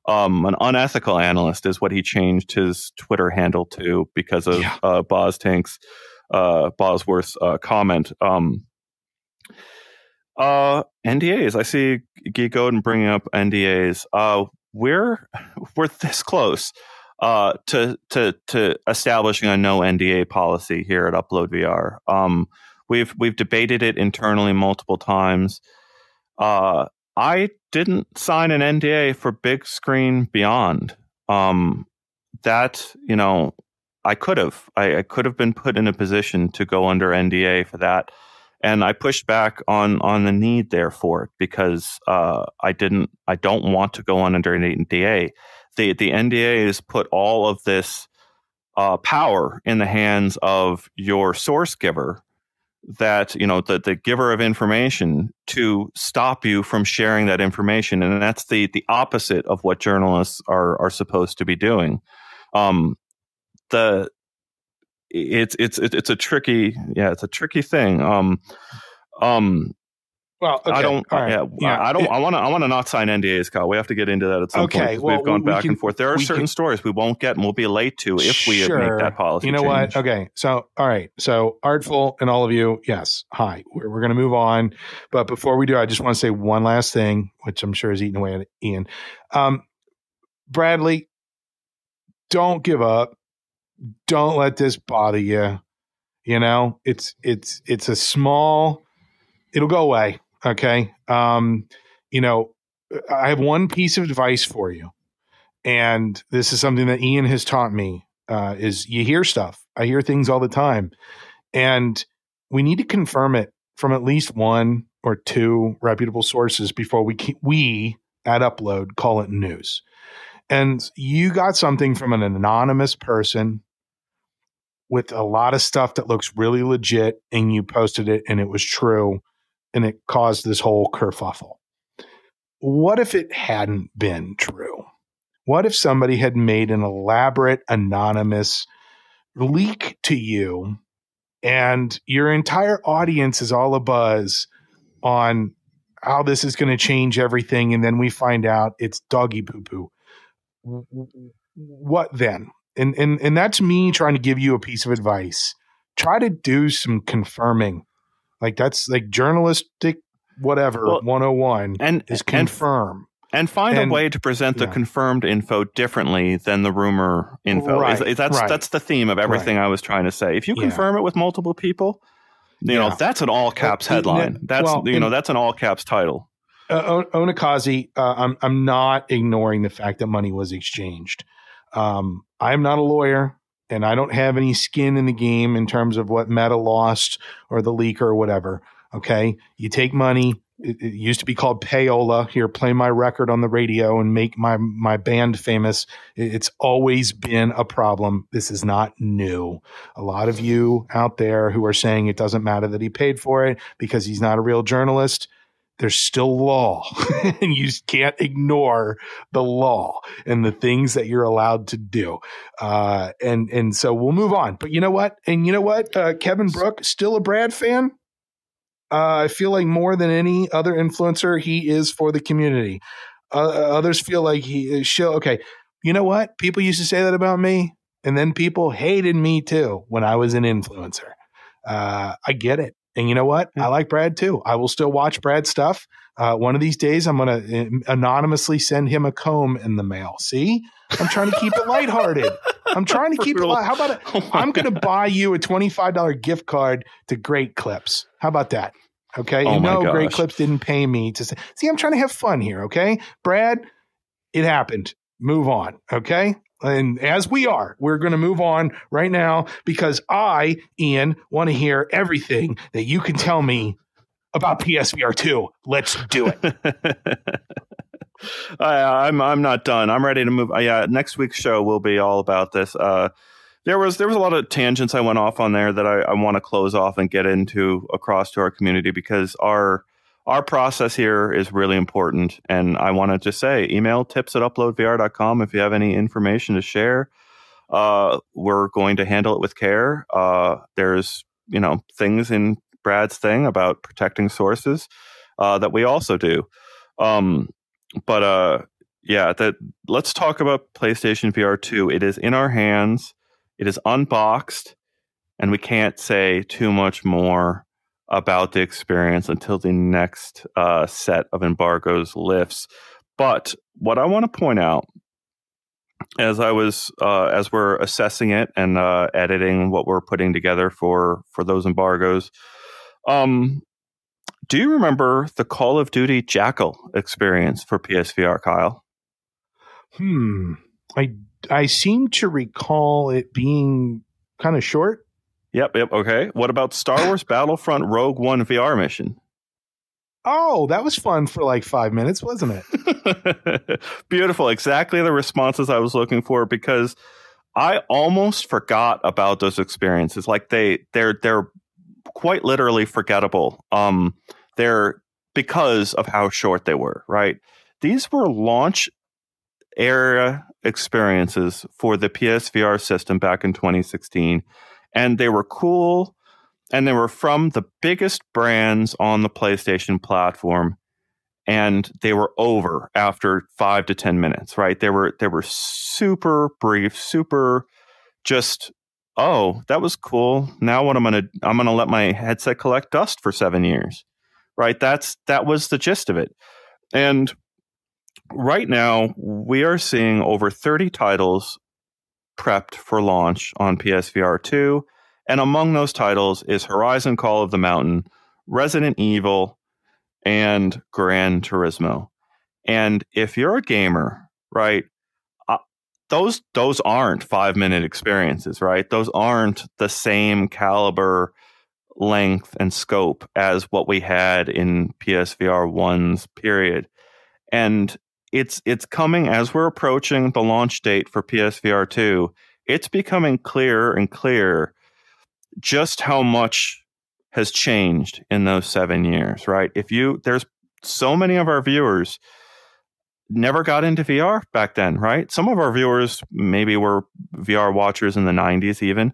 Um, an unethical analyst is what he changed his Twitter handle to because of Yeah. uh, Boz Tank's uh, Bosworth's uh, comment. Um, uh, NDAs. I see Guy Godin bringing up NDAs. Uh, we're we're this close uh, to to to establishing a no NDA policy here at Upload VR. Um, we've we've debated it internally multiple times. Uh, I didn't sign an NDA for Bigscreen Beyond. Um, that you know, I could have. I, I could have been put in a position to go under NDA for that and I pushed back on on the need there for it because uh, I didn't I don't want to go on under an NDA. The the NDA has put all of this uh, power in the hands of your source giver that you know the the giver of information to stop you from sharing that information. And that's the the opposite of what journalists are are supposed to be doing. Um the it's it's it's a tricky yeah it's a tricky thing. Um um Well, okay. I don't. right. yeah, Yeah. I don't. It- I want to. I want to not sign NDAs, Kyle. We have to get into that at some Okay, point. well, we've gone we back can- and forth. There are certain can- stories we won't get and we'll be late to if we Sure. make that policy. You know change. what? Okay. So, all right. So, Artful and all of you, yes. Hi. We're, we're going to move on. But before we do, I just want to say one last thing, which I'm sure is eating away at Ian. Um, Bradley, don't give up. Don't let this bother you. You know, it's it's it's a small. It'll go away. Okay. Um, you know, I have one piece of advice for you, and this is something that Ian has taught me. Uh, is you hear stuff. I hear things all the time, and we need to confirm it from at least one or two reputable sources before we we at Upload call it news. And you got something from an anonymous person with a lot of stuff that looks really legit, and you posted it, and it was true, and it caused this whole kerfuffle. What if it hadn't been true? What if somebody had made an elaborate anonymous leak to you and your entire audience is all abuzz on how this is going to change everything and then we find out it's doggy poo poo what then and and and that's me trying to give you a piece of advice try to do some confirming like that's like journalistic whatever Well, 101 and is confirm and find and- a way to present the yeah. confirmed info differently than the rumor info. Right, is- that's right. that's the theme of everything I was trying to say. If you Yeah. confirm it with multiple people, you know that's an all caps Well, headline. and- That's well, you know and- that's an all caps title. uh, Onakazi, uh, I'm I'm not ignoring the fact that money was exchanged. Um, I'm not a lawyer, and I don't have any skin in the game in terms of what Meta lost or the leak or whatever. Okay. You take money. It, it, used to be called payola. Here, play my record on the radio and make my my band famous. It's always been a problem. This is not new. A lot of you out there who are saying it doesn't matter that he paid for it because he's not a real journalist there's still law and you can't ignore the law and the things that you're allowed to do. Uh, and, and so we'll move on, but you know what? And you know what? Uh, Kevin Brook, still a Brad fan. Uh, I feel like more than any other influencer, he is for the community. Uh, others feel like he is show. Okay. You know what? People used to say that about me. And then people hated me too when I was an influencer. Uh, I get it. And you know what? I like Brad too. I will still watch Brad stuff. Uh, one of these days, I'm going to uh, anonymously send him a comb in the mail. See, I'm trying to keep it lighthearted. I'm trying to keep it light. How about it? Oh I'm going to buy you a $25 gift card to Great Clips. How about that? Okay. Oh you know, Great Clips didn't pay me to say, see, I'm trying to have fun here. Okay. Brad, it happened. Move on. Okay. And as we are, we're going to move on right now because I, Ian, want to hear everything that you can tell me about PSVR 2. Let's do it. I, am I'm, I'm not done. I'm ready to move. Uh, yeah, next week's show will be all about this. Uh, there was there was a lot of tangents I went off on there that I, I want to close off and get into across to our community because our our process here is really important. And I want to just say email tips at uploadvr.com if you have any information to share. Uh, we're going to handle it with care. Uh, there's, you know, things in Brad's thing about protecting sources uh, that we also do. Um, but uh, yeah, that let's talk about PlayStation VR 2. It is in our hands, it is unboxed, and we can't say too much more about the experience until the next uh, set of embargoes lifts. But what I want to point out, as I was uh, as we're assessing it and uh, editing what we're putting together for for those embargoes, um, do you remember the Call of Duty Jackal experience for PSVR, Kyle? Hmm, I I seem to recall it being kind of short. Yep, yep. Okay. What about Star Wars Battlefront Rogue One VR mission? Oh, that was fun for like five minutes, wasn't it? Beautiful. Exactly the responses I was looking for because I almost forgot about those experiences. Like they they're they're quite literally forgettable. Um they're because of how short they were, right? These were launch era experiences for the PSVR system back in 2016 and they were cool and they were from the biggest brands on the PlayStation platform and they were over after 5 to 10 minutes right? They were they were super brief super just oh that was cool. Now what i'm going to i'm going to let my headset collect dust for 7 years. Right? That's that was the gist of it. And right now we are seeing over 30 titles prepped for launch on PSVR 2. And among those titles is Horizon Call of the Mountain, Resident Evil, and Gran Turismo. And if you're a gamer, right, uh, those those aren't five minute experiences, right? Those aren't the same caliber, length, and scope as what we had in PSVR one's period. And it's it's coming as we're approaching the launch date for PSVR 2. It's becoming clearer and clearer just how much has changed in those 7 years, right? If you there's so many of our viewers never got into VR back then, right? Some of our viewers maybe were VR watchers in the 90s even,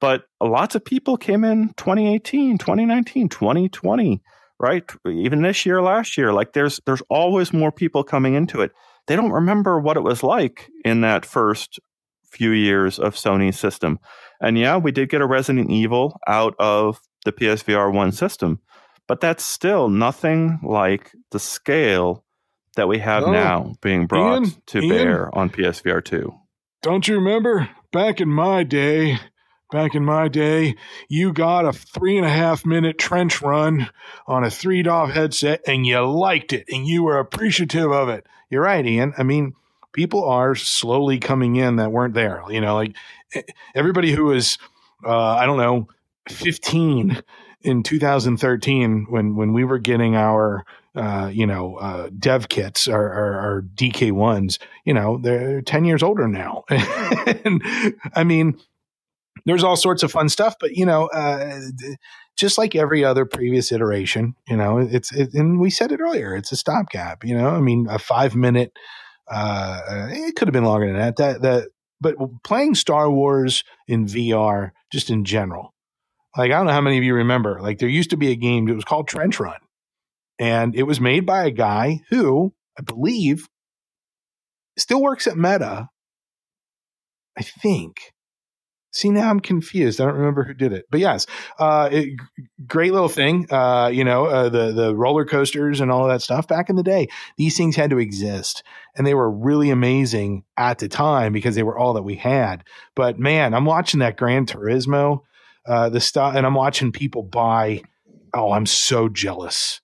but lots of people came in 2018, 2019, 2020 right? Even this year, last year, like there's there's always more people coming into it. They don't remember what it was like in that first few years of Sony's system. And yeah, we did get a Resident Evil out of the PSVR 1 system, but that's still nothing like the scale that we have oh, now being brought Ian, to Ian, bear on PSVR 2. Don't you remember back in my day, Back in my day, you got a three and a half minute trench run on a three DOF headset and you liked it and you were appreciative of it. You're right, Ian. I mean, people are slowly coming in that weren't there. You know, like everybody who was, uh, I don't know, 15 in 2013 when when we were getting our uh, you know uh, dev kits our, DK ones, you know they're 10 years older now, and I mean there's all sorts of fun stuff, but you know. Uh, just like every other previous iteration, you know, it's it, and we said it earlier, it's a stopgap. You know, I mean, a five minute, uh, it could have been longer than that. That that, but playing Star Wars in VR, just in general, like, I don't know how many of you remember, like, there used to be a game, it was called Trench Run. And it was made by a guy who, I believe, still works at Meta. I think. See, now I'm confused. I don't remember who did it, but yes, uh, it, great little thing. Uh, you know, uh, the the roller coasters and all of that stuff. Back in the day, these things had to exist, and they were really amazing at the time because they were all that we had. But man, I'm watching that Gran Turismo uh, the stuff, and I'm watching people buy. Oh, I'm so jealous.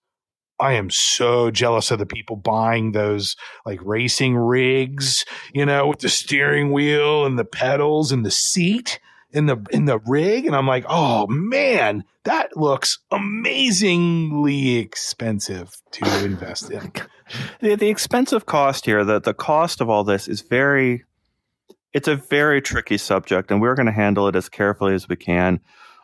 I am so jealous of the people buying those like racing rigs, you know, with the steering wheel and the pedals and the seat in the in the rig and I'm like, "Oh man, that looks amazingly expensive to invest in." the the expensive cost here, the the cost of all this is very it's a very tricky subject, and we're going to handle it as carefully as we can.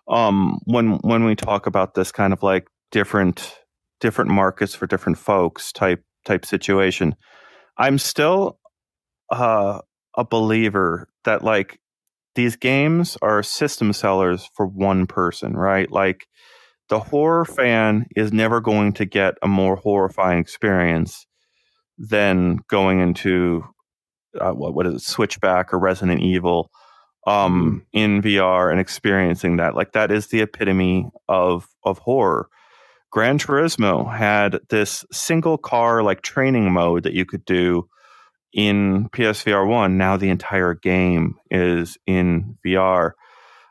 Um, when when we talk about this kind of like different different markets for different folks type type situation, I'm still uh, a believer that like these games are system sellers for one person, right? Like the horror fan is never going to get a more horrifying experience than going into uh, what, what is it, Switchback or Resident Evil um, mm-hmm. in VR and experiencing that. Like that is the epitome of of horror. Gran Turismo had this single car like training mode that you could do in PSVR one. Now the entire game is in VR.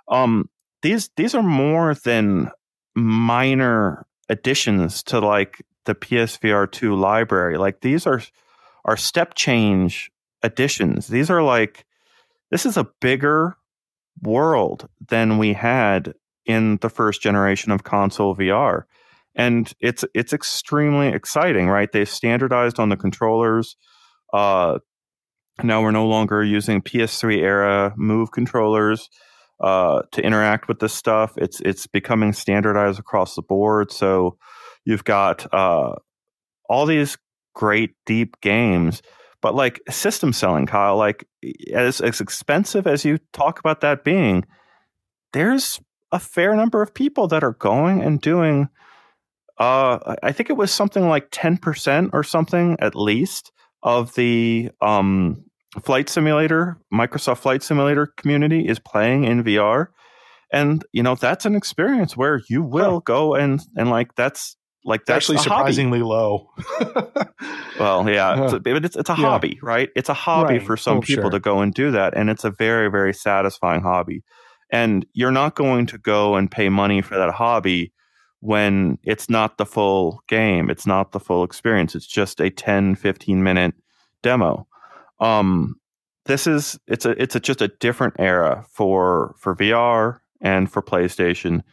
Um, these these are more than minor additions to like the PSVR two library. Like these are are step change additions. These are like this is a bigger world than we had in the first generation of console VR. And it's it's extremely exciting, right? They've standardized on the controllers. Uh, now we're no longer using PS3 era Move controllers uh, to interact with this stuff. It's it's becoming standardized across the board. So you've got uh, all these great deep games but like system selling, Kyle, like as, as expensive as you talk about that being, there's a fair number of people that are going and doing uh, I think it was something like 10% or something at least of the um, flight simulator, Microsoft Flight Simulator community is playing in VR. And, you know, that's an experience where you will go and, and like, that's like that's actually surprisingly hobby. low. well, yeah, it's a, it's, it's a yeah. hobby, right? It's a hobby right. for some oh, people sure. to go and do that, and it's a very very satisfying hobby. And you're not going to go and pay money for that hobby when it's not the full game, it's not the full experience. It's just a 10 15 minute demo. Um, this is it's a it's a, just a different era for for VR and for PlayStation,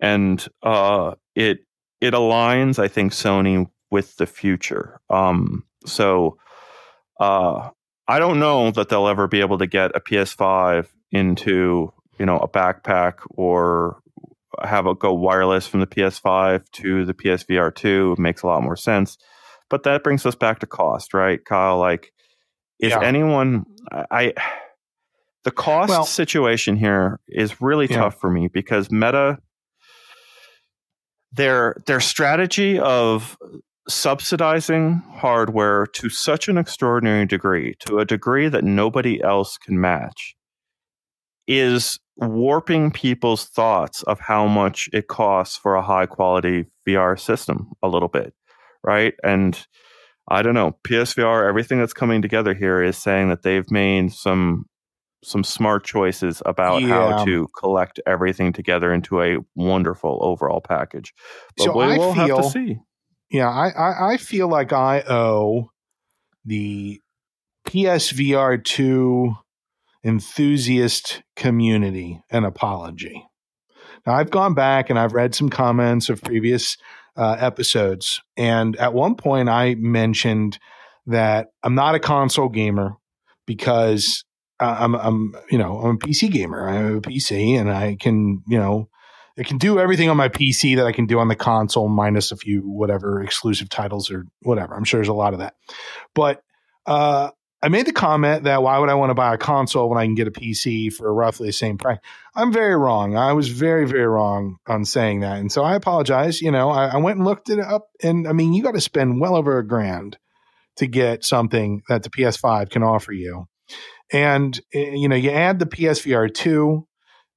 and uh, it it aligns, I think, Sony with the future. Um, so uh, I don't know that they'll ever be able to get a PS5 into you know a backpack or have it go wireless from the PS5 to the PSVR 2 it makes a lot more sense. But that brings us back to cost, right, Kyle? Like, is yeah. anyone I the cost well, situation here is really yeah. tough for me because Meta their their strategy of subsidizing hardware to such an extraordinary degree, to a degree that nobody else can match, is warping people's thoughts of how much it costs for a high quality VR system a little bit, right? And I don't know, PSVR, everything that's coming together here is saying that they've made some some smart choices about yeah. how to collect everything together into a wonderful overall package. But so we I will feel, have to see. Yeah, I, I, I feel like I owe the PSVR 2 enthusiast community an apology. Now, I've gone back and I've read some comments of previous uh, episodes. And at one point, I mentioned that I'm not a console gamer because I'm, I'm, you know, I'm a PC gamer. I have a PC and I can, you know, I can do everything on my PC that I can do on the console, minus a few whatever exclusive titles or whatever. I'm sure there's a lot of that. But uh, I made the comment that why would I want to buy a console when I can get a PC for roughly the same price? I'm very wrong. I was very, very wrong on saying that. And so I apologize. You know, I, I went and looked it up. And I mean, you got to spend well over a grand to get something that the PS5 can offer you. And, eh, you know, you add the PSVR 2,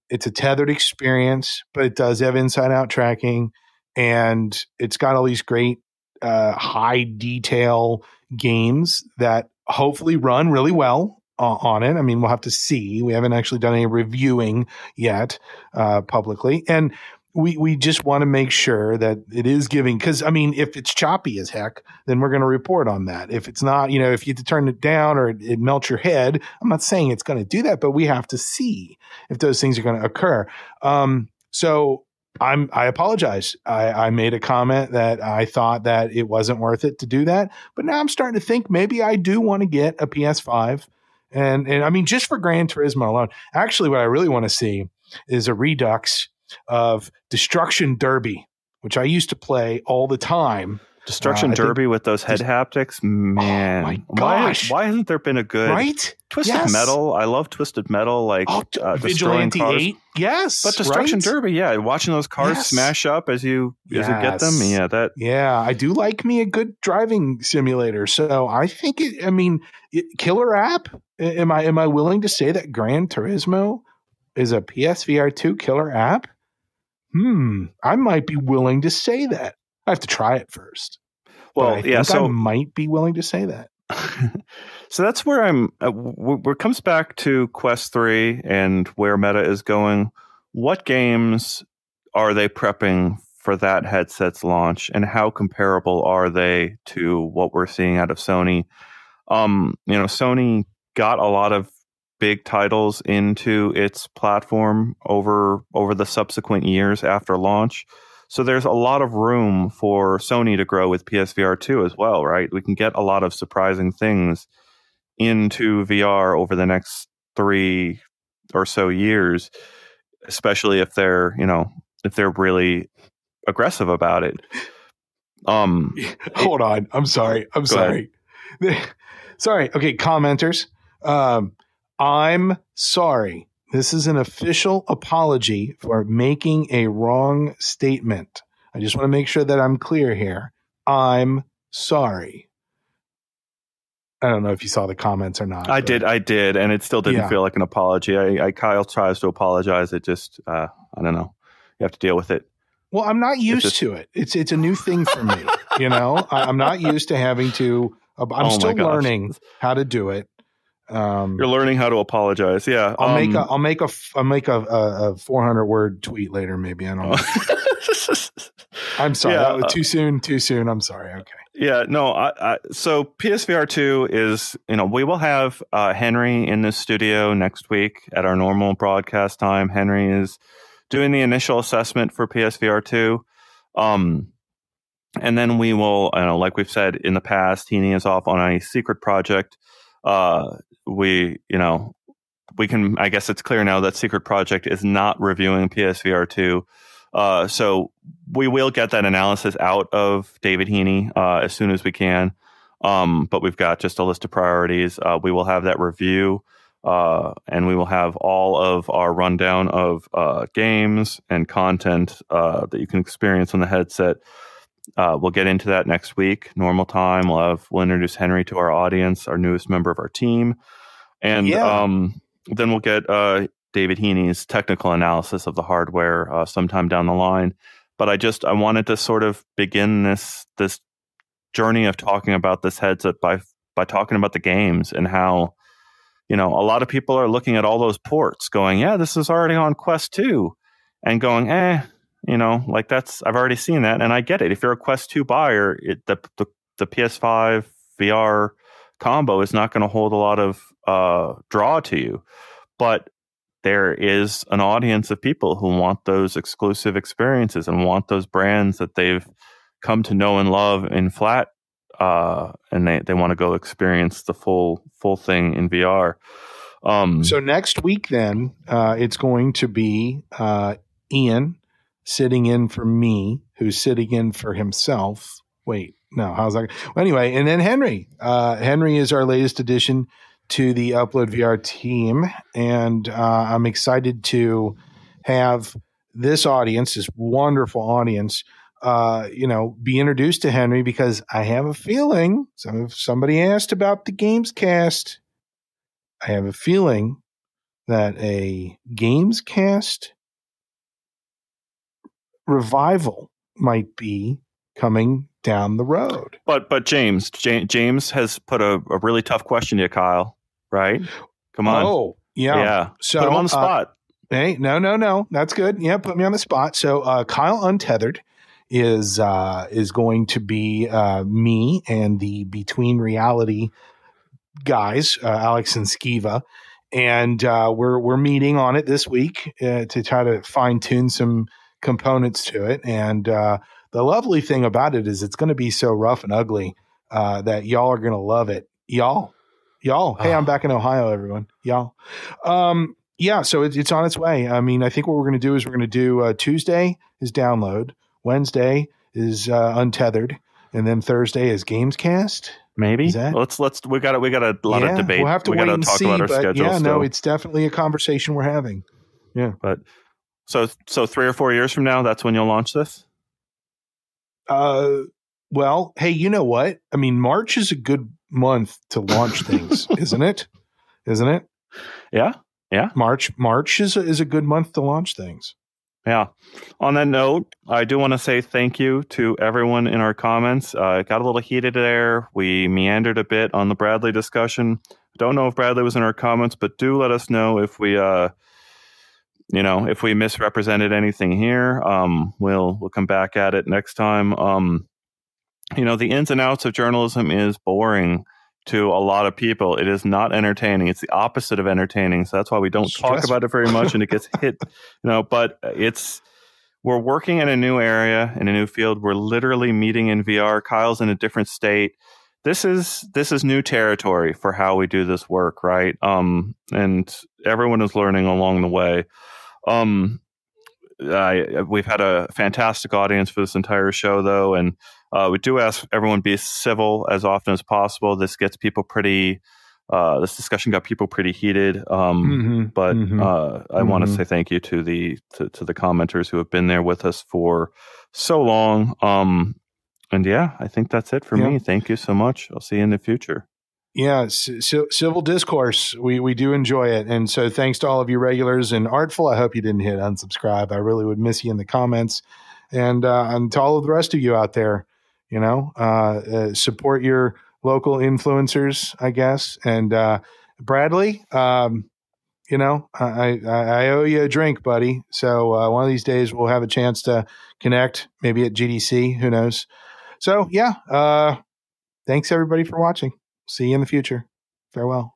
it's a tethered experience, but it does have inside out tracking and it's got all these great uh, high detail games that hopefully run really well uh, on it. I mean, we'll have to see. We haven't actually done any reviewing yet uh, publicly, and we we just want to make sure that it is giving. Because I mean, if it's choppy as heck, then we're going to report on that. If it's not, you know, if you turn it down or it, it melts your head, I'm not saying it's going to do that, but we have to see if those things are going to occur. Um, so I'm I apologize. I, I, made a comment that I thought that it wasn't worth it to do that, but now I'm starting to think maybe I do want to get a PS5, and and I mean just for Gran Turismo alone. Actually, what I really want to see is a redux of Destruction Derby, which I used to play all the time Destruction uh, Derby with those head haptics, man. Oh my gosh! Why, why, hasn't there been a good right? Twisted yes. Metal. I love Twisted Metal, like oh, uh, Vigilante. Eight. Yes, but Destruction right? Derby, yeah, watching those cars yes. smash up as you yes. as you get them, yeah, that. Yeah, I do like me a good driving simulator. So I think it. I mean, it, killer app. Am I am I willing to say that Gran Turismo is a PSVR two killer app? Hmm, I might be willing to say that. I have to try it first. Well, yeah, so I might be willing to say that. so that's where I'm. Uh, where it comes back to Quest Three and where Meta is going. What games are they prepping for that headset's launch, and how comparable are they to what we're seeing out of Sony? Um, you know, Sony got a lot of big titles into its platform over over the subsequent years after launch. So there's a lot of room for Sony to grow with PSVR 2 as well, right? We can get a lot of surprising things into VR over the next three or so years, especially if they're, you know, if they're really aggressive about it. Um, hold on. I'm sorry. I'm sorry. sorry. Okay. Commenters. Um, I'm sorry. This is an official apology for making a wrong statement. I just want to make sure that I'm clear here. I'm sorry. I don't know if you saw the comments or not. I did, I did, and it still didn't yeah. feel like an apology. I, I, Kyle tries to apologize. It just, uh, I don't know. You have to deal with it. Well, I'm not used just, to it. It's it's a new thing for me. you know, I'm not used to having to. I'm oh still learning how to do it. Um, You're learning how to apologize. Yeah, I'll um, make a I'll make a I'll make a, a, a 400 word tweet later. Maybe I don't know. I'm sorry. Yeah, uh, too soon. Too soon. I'm sorry. Okay. Yeah. No. I, I, so PSVR two is you know we will have uh, Henry in the studio next week at our normal broadcast time. Henry is doing the initial assessment for PSVR two. Um, and then we will, you know, like we've said in the past, Heaney is off on a secret project. Uh, we, you know, we can, I guess it's clear now that Secret Project is not reviewing PSVR 2. Uh, so we will get that analysis out of David Heaney uh, as soon as we can. Um, but we've got just a list of priorities. Uh, we will have that review, uh, and we will have all of our rundown of uh, games and content uh, that you can experience on the headset. We'll get into that next week, normal time. We'll have we'll introduce Henry to our audience, our newest member of our team and yeah. um, then we'll get uh, David Heaney's technical analysis of the hardware uh, sometime down the line. But I just I wanted to sort of begin this this journey of talking about this headset by by talking about the games and how you know a lot of people are looking at all those ports, going, "Yeah, this is already on Quest 2," and going, "Eh." You know, like that's I've already seen that, and I get it. If you're a Quest 2 buyer, it, the, the the PS5 VR combo is not going to hold a lot of uh, draw to you. But there is an audience of people who want those exclusive experiences and want those brands that they've come to know and love in flat uh, and they, they want to go experience the full full thing in VR. Um, so next week, then uh, it's going to be uh, Ian sitting in for me, who's sitting in for himself. Wait, no, how's that? Well, anyway, and then Henry. Uh, Henry is our latest addition to the Upload VR team, and uh, I'm excited to have this audience, this wonderful audience, uh, you know, be introduced to Henry because I have a feeling. Some somebody asked about the games cast, I have a feeling that a Gamescast revival might be coming down the road. But but James James has put a, a really tough question to you, Kyle. Right? Come on. Oh yeah. Yeah. So put him on the uh, spot. Uh, hey, no, no, no. That's good. Yeah, put me on the spot. So uh, Kyle Untethered is uh, is going to be uh, me and the Between Reality guys, uh, Alex and Skeeva, and uh, we're we're meeting on it this week uh, to try to fine tune some components to it. And uh, the lovely thing about it is it's going to be so rough and ugly that y'all are going to love it, y'all. Y'all, hey, I'm ah. back in Ohio, everyone. Y'all, um, yeah. So it's, it's on its way. I mean, I think what we're going to do is we're going to do Tuesday is download. Wednesday is uh, Untethered, and then Thursday is Gamescast. Maybe let's let's we got we got a lot yeah, of debate. We'll have to we wait and see. but yeah, still. no, it's definitely a conversation we're having. Yeah, but so so three or four years from now, that's when you'll launch this. Uh, well, hey, you know what? I mean, March is a good month to launch things, isn't it? Isn't it? Yeah, yeah. March March is a, is a good month to launch things. Yeah. On that note, I do want to say thank you to everyone in our comments. Uh, it got a little heated there. We meandered a bit on the Bradley discussion. Don't know if Bradley was in our comments, but do let us know if we, uh, you know, if we misrepresented anything here. Um, we'll we'll come back at it next time. Um, you know, the ins and outs of journalism is boring to a lot of people. It is not entertaining. It's the opposite of entertaining. So that's why we don't talk about it very much and it gets hit, you know, but it's, we're working in a new area in a new field. We're literally meeting in VR. Kyle's in a different state. This is this is new territory for how we do this work, right? Um, and everyone is learning along the way. Um, I, we've had a fantastic audience for this entire show, though, and uh, we do ask everyone be civil as often as possible. This gets people pretty. Uh, this discussion got people pretty heated, um, mm-hmm, but mm-hmm, uh, I mm-hmm. want to say thank you to the to, to, the commenters who have been there with us for so long. Um, and yeah, I think that's it for yeah. me. Thank you so much. I'll see you in the future. Yeah, civil discourse. We we do enjoy it, and so thanks to all of you regulars and artful. I hope you didn't hit unsubscribe. I really would miss you in the comments, and uh, and to all of the rest of you out there, you know, uh, uh, support your local influencers, I guess. And uh, Bradley, um, you know, I, I, I owe you a drink, buddy. So uh, one of these days we'll have a chance to connect, maybe at GDC. Who knows? So yeah, uh, thanks everybody for watching. See you in the future. Farewell.